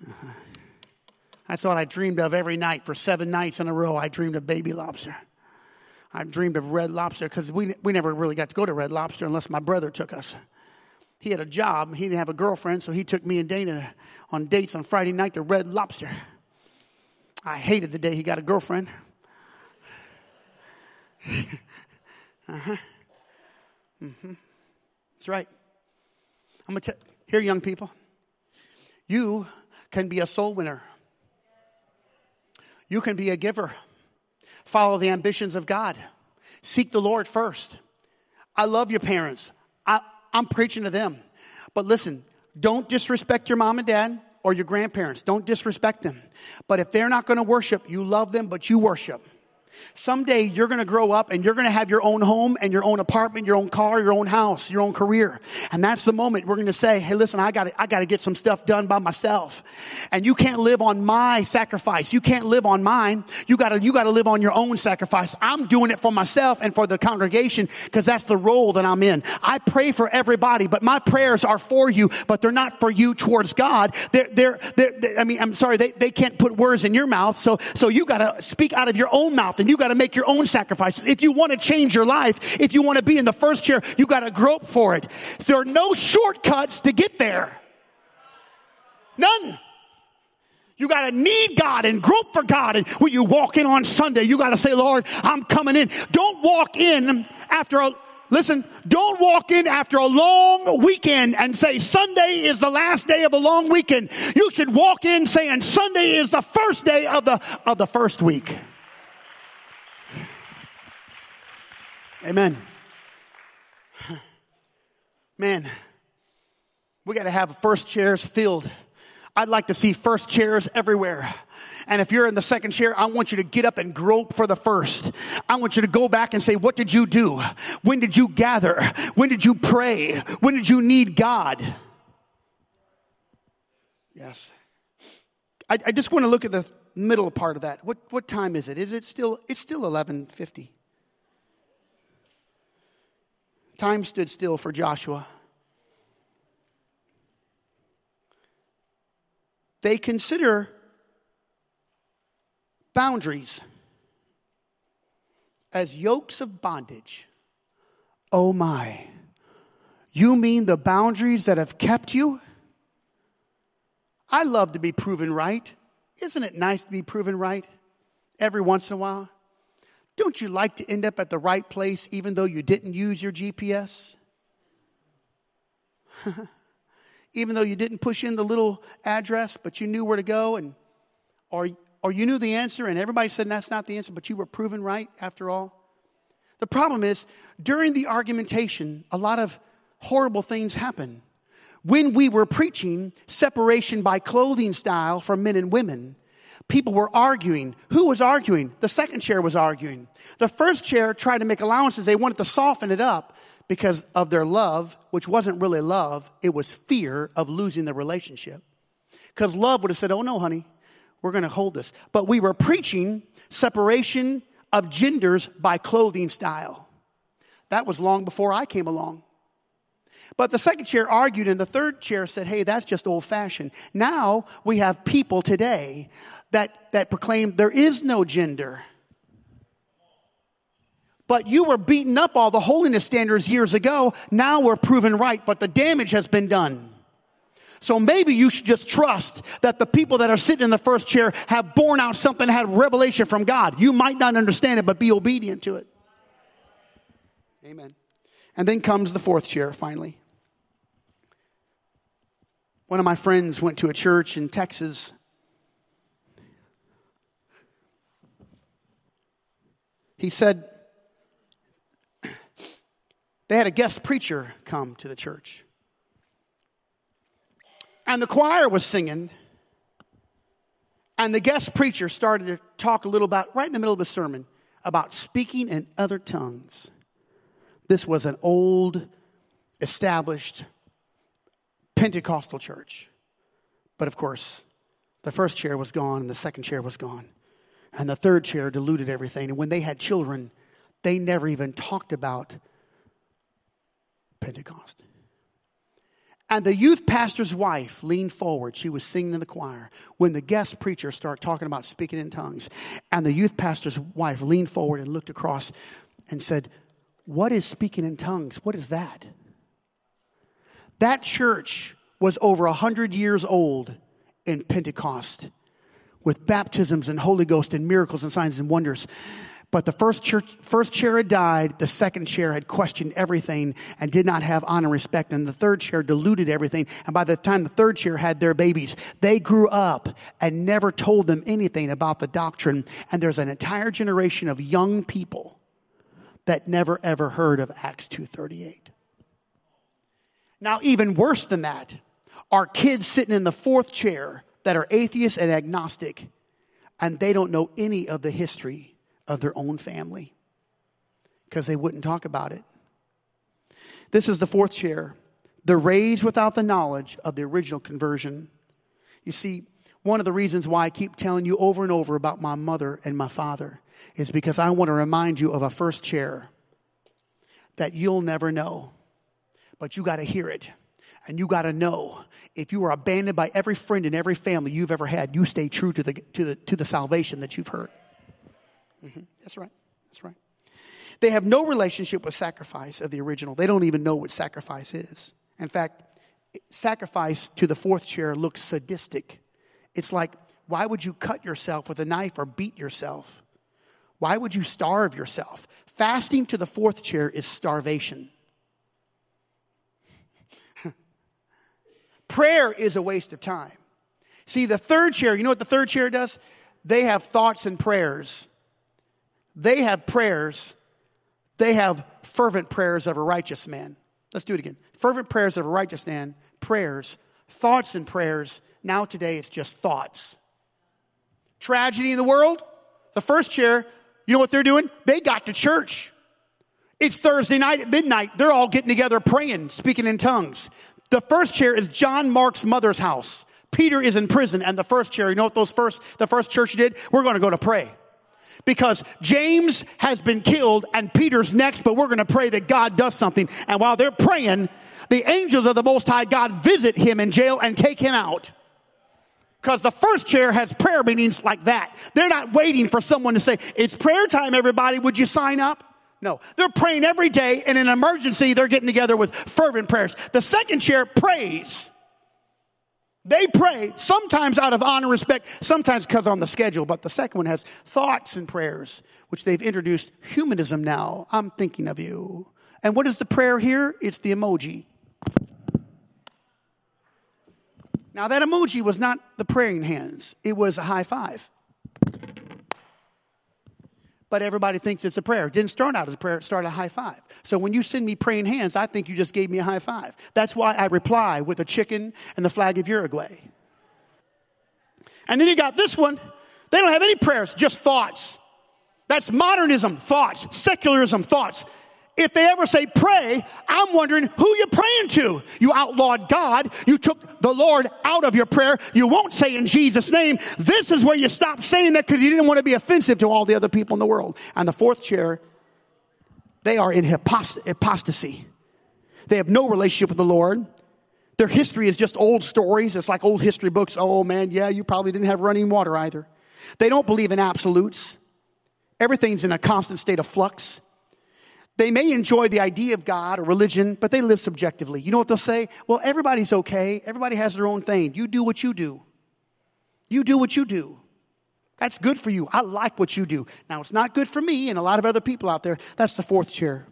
Uh-huh. That's what I dreamed of every night for seven nights in a row. I dreamed of baby lobster. I dreamed of Red Lobster because we, we never really got to go to Red Lobster unless my brother took us. He had a job. He didn't have a girlfriend, so he took me and Dana on dates on Friday night to Red Lobster. I hated the day he got a girlfriend. uh-huh. Mm-hmm. That's right. I'm going to here, young people, you can be a soul winner. You can be a giver follow the ambitions of God. Seek the Lord first. I love your parents. I, I'm preaching to them. But listen, don't disrespect your mom and dad or your grandparents. Don't disrespect them. But if they're not going to worship, you love them, but you worship. Someday you're going to grow up and you're going to have your own home and your own apartment, your own car, your own house, your own career. And that's the moment we're going to say, Hey, listen, I got to, I got to get some stuff done by myself. And you can't live on my sacrifice. You can't live on mine. You got to, you got to live on your own sacrifice. I'm doing it for myself and for the congregation because that's the role that I'm in. I pray for everybody, but my prayers are for you, but they're not for you towards God. They're, they're, they're, they're I mean, I'm sorry, they, they can't put words in your mouth. So, so you got to speak out of your own mouth and you got to make your own sacrifices. If you want to change your life, if you want to be in the first chair, you got to grope for it. There are no shortcuts to get there. None. You got to need God and grope for God. And when you walk in on Sunday, you got to say, Lord, I'm coming in. Don't walk in after a, listen, don't walk in after a long weekend and say Sunday is the last day of a long weekend. You should walk in saying Sunday is the first day of the, of the first week. Amen. Man, we got to have first chairs filled. I'd like to see first chairs everywhere. And if you're in the second chair, I want you to get up and grope for the first. I want you to go back and say, what did you do? When did you gather? When did you pray? When did you need God? Yes. I, I just want to look at the middle part of that. What, what time is it? Is it still, it's still 1150. Time stood still for Joshua. They consider boundaries as yokes of bondage. Oh my. You mean the boundaries that have kept you? I love to be proven right. Isn't it nice to be proven right every once in a while? Don't you like to end up at the right place even though you didn't use your GPS? even though you didn't push in the little address, but you knew where to go and or or you knew the answer and everybody said that's not the answer, but you were proven right after all. The problem is during the argumentation, a lot of horrible things happen. When we were preaching separation by clothing style for men and women, people were arguing. Who was arguing? The second chair was arguing. The first chair tried to make allowances. They wanted to soften it up because of their love, which wasn't really love. It was fear of losing the relationship. Because love would have said, Oh no, honey, we're going to hold this. But we were preaching separation of genders by clothing style. That was long before I came along. But the second chair argued, and the third chair said, Hey, that's just old fashioned. Now we have people today that, that proclaim there is no gender. But you were beating up all the holiness standards years ago. Now we're proven right, but the damage has been done. So maybe you should just trust that the people that are sitting in the first chair have borne out something, had revelation from God. You might not understand it, but be obedient to it. Amen. And then comes the fourth chair finally. One of my friends went to a church in Texas. He said they had a guest preacher come to the church. And the choir was singing. And the guest preacher started to talk a little about, right in the middle of the sermon, about speaking in other tongues. This was an old, established Pentecostal church. But of course, the first chair was gone and the second chair was gone. And the third chair diluted everything. And when they had children, they never even talked about Pentecost. And the youth pastor's wife leaned forward. She was singing in the choir when the guest preacher started talking about speaking in tongues. And the youth pastor's wife leaned forward and looked across and said, What is speaking in tongues? What is that? That church was over a hundred years old in Pentecost with baptisms and Holy Ghost and miracles and signs and wonders. But the first church, first chair had died. The second chair had questioned everything and did not have honor and respect. And the third chair diluted everything. And by the time the third chair had their babies, they grew up and never told them anything about the doctrine. And there's an entire generation of young people that never ever heard of Acts 238. Now, even worse than that are kids sitting in the fourth chair that are atheists and agnostic, and they don't know any of the history of their own family because they wouldn't talk about it. This is the fourth chair the raised without the knowledge of the original conversion. You see, one of the reasons why I keep telling you over and over about my mother and my father is because I want to remind you of a first chair that you'll never know, but you got to hear it. And you got to know if you are abandoned by every friend and every family you've ever had, you stay true to the, to the, to the salvation that you've heard. Mm-hmm. That's right. That's right. They have no relationship with sacrifice of the original. They don't even know what sacrifice is. In fact, sacrifice to the fourth chair looks sadistic. It's like, why would you cut yourself with a knife or beat yourself? Why would you starve yourself? Fasting to the fourth chair is starvation. Prayer is a waste of time. See, the third chair, you know what the third chair does? They have thoughts and prayers. They have prayers. They have fervent prayers of a righteous man. Let's do it again. Fervent prayers of a righteous man, prayers, thoughts and prayers. Now today it's just thoughts. Tragedy in the world. The first chair, you know what they're doing? They got to church. It's Thursday night at midnight. They're all getting together praying, speaking in tongues. The first chair is John Mark's mother's house. Peter is in prison and the first chair, you know what those first, the first church did? We're going to go to pray because James has been killed and Peter's next, but we're going to pray that God does something. And while they're praying, the angels of the Most High God visit him in jail and take him out. Because the first chair has prayer meetings like that. They're not waiting for someone to say, it's prayer time, everybody. Would you sign up? No, they're praying every day. And In an emergency, they're getting together with fervent prayers. The second chair prays. They pray, sometimes out of honor, respect, sometimes because on the schedule, but the second one has thoughts and prayers, which they've introduced humanism now. I'm thinking of you. And what is the prayer here? It's the emoji. Now, that emoji was not the praying hands, it was a high five. But everybody thinks it's a prayer. It didn't start out as a prayer, it started a high five. So when you send me praying hands, I think you just gave me a high five. That's why I reply with a chicken and the flag of Uruguay. And then you got this one. They don't have any prayers, just thoughts. That's modernism, thoughts, secularism, thoughts if they ever say pray, I'm wondering who you're praying to. You outlawed God. You took the Lord out of your prayer. You won't say in Jesus' name. This is where you stop saying that because you didn't want to be offensive to all the other people in the world. And the fourth chair, they are in apostasy. They have no relationship with the Lord. Their history is just old stories. It's like old history books. Oh man, yeah, you probably didn't have running water either. They don't believe in absolutes. Everything's in a constant state of flux. They may enjoy the idea of God or religion, but they live subjectively. You know what they'll say? Well, everybody's okay. Everybody has their own thing. You do what you do. You do what you do. That's good for you. I like what you do. Now, it's not good for me and a lot of other people out there. That's the fourth chair.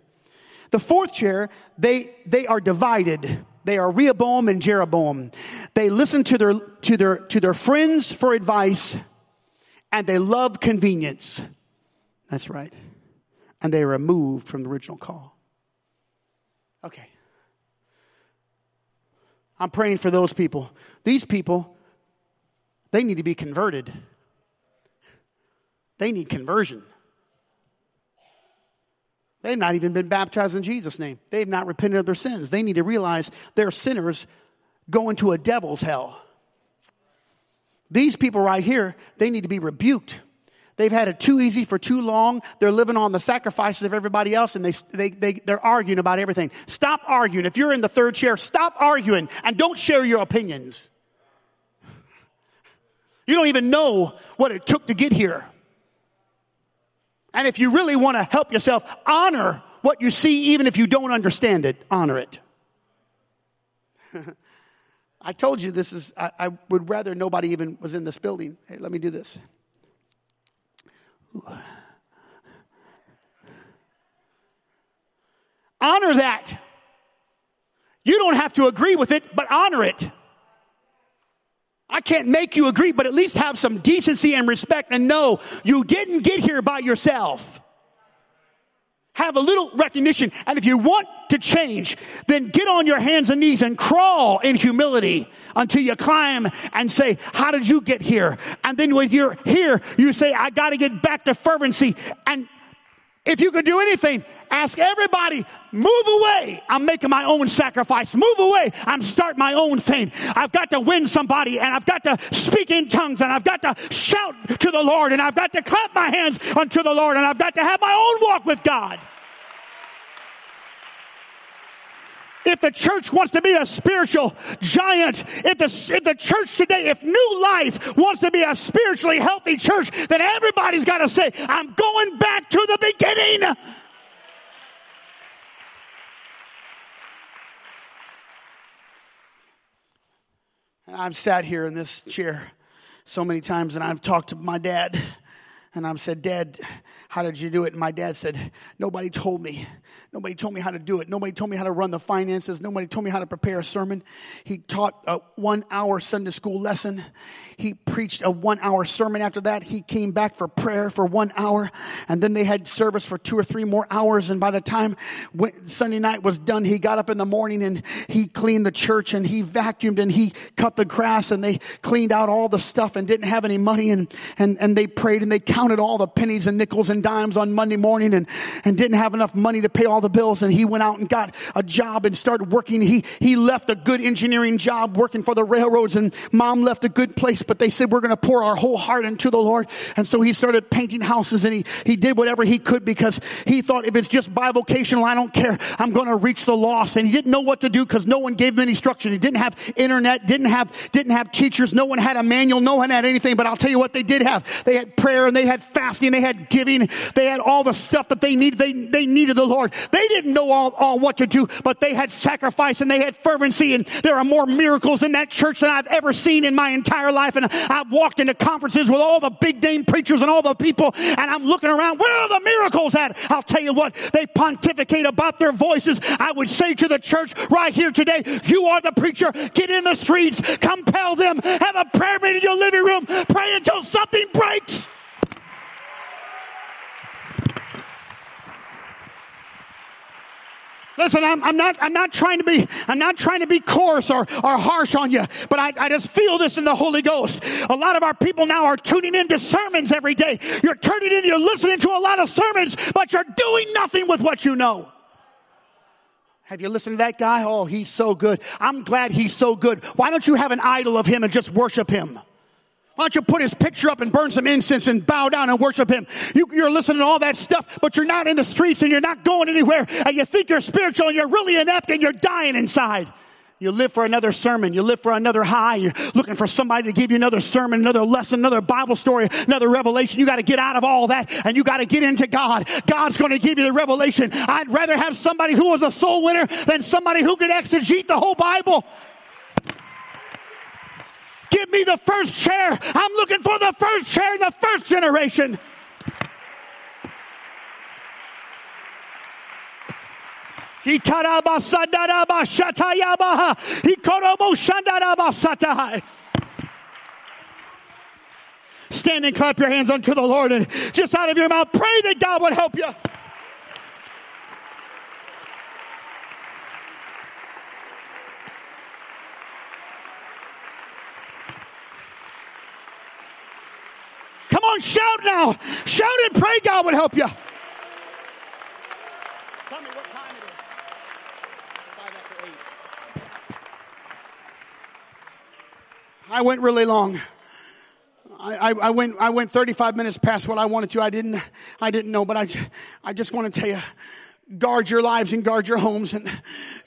The fourth chair, they, they are divided. They are Rehoboam and Jeroboam. They listen to their, to their, to their friends for advice and they love convenience. That's right and they are removed from the original call. Okay. I'm praying for those people. These people, they need to be converted. They need conversion. They've not even been baptized in Jesus' name. They've not repented of their sins. They need to realize they're sinners going to a devil's hell. These people right here, they need to be rebuked. They've had it too easy for too long. They're living on the sacrifices of everybody else and they, they, they, they're arguing about everything. Stop arguing. If you're in the third chair, stop arguing and don't share your opinions. You don't even know what it took to get here. And if you really want to help yourself, honor what you see, even if you don't understand it, honor it. I told you this is, I, I, would rather nobody even was in this building. Hey, let me do this. Honor that. You don't have to agree with it, but honor it. I can't make you agree, but at least have some decency and respect and know you didn't get here by yourself. Have a little recognition. And if you want to change, then get on your hands and knees and crawl in humility until you climb and say, how did you get here? And then when you're here, you say, I got to get back to fervency. And if you could do anything, ask everybody, move away. I'm making my own sacrifice. Move away. I'm starting my own thing. I've got to win somebody and I've got to speak in tongues and I've got to shout to the Lord and I've got to clap my hands unto the Lord and I've got to have my own walk with God. If the church wants to be a spiritual giant, if the, if the church today, if New Life wants to be a spiritually healthy church, then everybody's got to say, I'm going back to the beginning. And I've sat here in this chair so many times and I've talked to my dad and I've said, Dad, how did you do it? And my dad said, Nobody told me. Nobody told me how to do it. Nobody told me how to run the finances. Nobody told me how to prepare a sermon. He taught a one hour Sunday school lesson. He preached a one hour sermon after that. He came back for prayer for one hour. And then they had service for two or three more hours. And by the time Sunday night was done, he got up in the morning and he cleaned the church and he vacuumed and he cut the grass and they cleaned out all the stuff and didn't have any money. And, and, and they prayed and they counted all the pennies and nickels and dimes on Monday morning and, and didn't have enough money to pay all the bills and he went out and got a job and started working. He, he left a good engineering job working for the railroads and mom left a good place, but they said, we're going to pour our whole heart into the Lord. And so he started painting houses and he, he did whatever he could because he thought if it's just bivocational, I don't care. I'm going to reach the lost. And he didn't know what to do because no one gave him any instruction. He didn't have internet, didn't have, didn't have teachers. No one had a manual. No one had anything. But I'll tell you what they did have. They had prayer and they had fasting, they had giving, they had all the stuff that they needed. They, they needed the Lord. They didn't know all, all what to do, but they had sacrifice and they had fervency and there are more miracles in that church than I've ever seen in my entire life. And I've walked into conferences with all the big name preachers and all the people and I'm looking around, where are the miracles at? I'll tell you what, they pontificate about their voices. I would say to the church right here today, you are the preacher. Get in the streets, compel them, have a prayer meeting in your living room, pray until something breaks. Listen, I'm, I'm, not, I'm not trying to be, I'm not trying to be coarse or, or harsh on you, but I, I just feel this in the Holy Ghost. A lot of our people now are tuning into sermons every day. You're turning in, you're listening to a lot of sermons, but you're doing nothing with what you know. Have you listened to that guy? Oh, he's so good. I'm glad he's so good. Why don't you have an idol of him and just worship him? Why don't you put his picture up and burn some incense and bow down and worship him? You, are listening to all that stuff, but you're not in the streets and you're not going anywhere and you think you're spiritual and you're really inept and you're dying inside. You live for another sermon. You live for another high. You're looking for somebody to give you another sermon, another lesson, another Bible story, another revelation. You got to get out of all that and you got to get into God. God's going to give you the revelation. I'd rather have somebody who was a soul winner than somebody who could exegete the whole Bible. Give me the first chair. I'm looking for the first chair in the first generation. Stand and clap your hands unto the Lord and just out of your mouth, pray that God would help you. Come on, shout now. Shout and pray God would help you. Tell me what time it is. Five after eight. I went really long. I, I, went I went 35 minutes past what I wanted to. I didn't I didn't know, but I I just want to tell you guard your lives and guard your homes and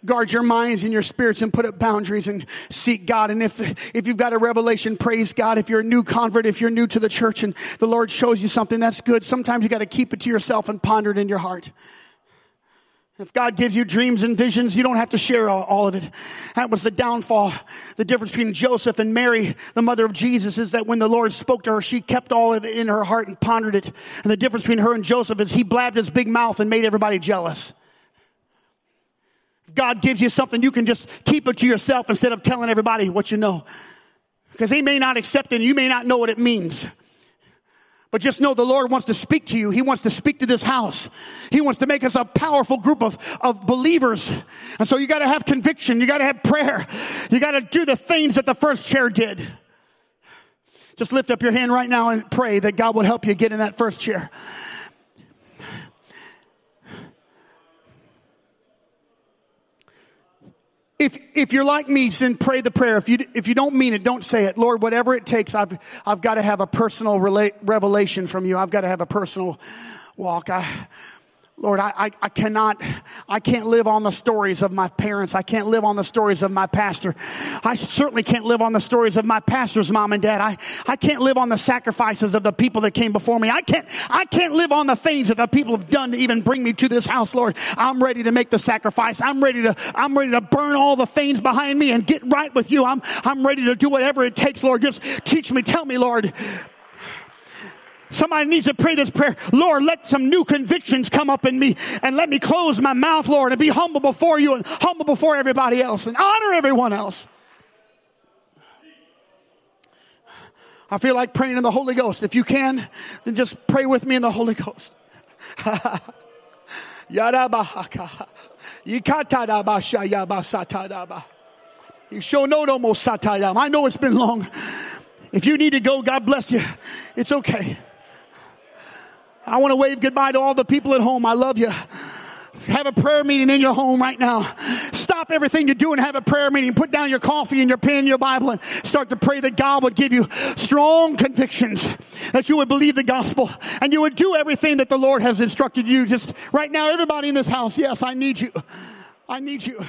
guard your minds and your spirits and put up boundaries and seek God. And if, if you've got a revelation, praise God. If you're a new convert, if you're new to the church and the Lord shows you something, that's good. Sometimes you got to keep it to yourself and ponder it in your heart. If God gives you dreams and visions, you don't have to share all, of it. That was the downfall. The difference between Joseph and Mary, the mother of Jesus, is that when the Lord spoke to her, she kept all of it in her heart and pondered it. And the difference between her and Joseph is he blabbed his big mouth and made everybody jealous. If God gives you something, you can just keep it to yourself instead of telling everybody what you know. Because he may not accept it and you may not know what it means. But just know the Lord wants to speak to you. He wants to speak to this house. He wants to make us a powerful group of, of believers. And so you gotta have conviction. You gotta have prayer. You gotta do the things that the first chair did. Just lift up your hand right now and pray that God would help you get in that first chair. If, if you're like me, then pray the prayer. If you, if you don't mean it, don't say it. Lord, whatever it takes, I've, I've got to have a personal rela- revelation from you. I've got to have a personal walk. I, Lord, I, I, I, cannot, I can't live on the stories of my parents. I can't live on the stories of my pastor. I certainly can't live on the stories of my pastor's mom and dad. I, I can't live on the sacrifices of the people that came before me. I can't, I can't live on the things that the people have done to even bring me to this house, Lord. I'm ready to make the sacrifice. I'm ready to, I'm ready to burn all the things behind me and get right with you. I'm, I'm ready to do whatever it takes, Lord. Just teach me, tell me, Lord. Somebody needs to pray this prayer. Lord, let some new convictions come up in me and let me close my mouth, Lord, and be humble before you and humble before everybody else and honor everyone else. I feel like praying in the Holy Ghost. If you can, then just pray with me in the Holy Ghost. You show no no more. I know it's been long. If you need to go, God bless you. It's okay. I want to wave goodbye to all the people at home. I love you. Have a prayer meeting in your home right now. Stop everything you do and have a prayer meeting. Put down your coffee and your pen, your Bible, and start to pray that God would give you strong convictions, that you would believe the gospel, and you would do everything that the Lord has instructed you. Just right now, everybody in this house, yes, I need you. I need you.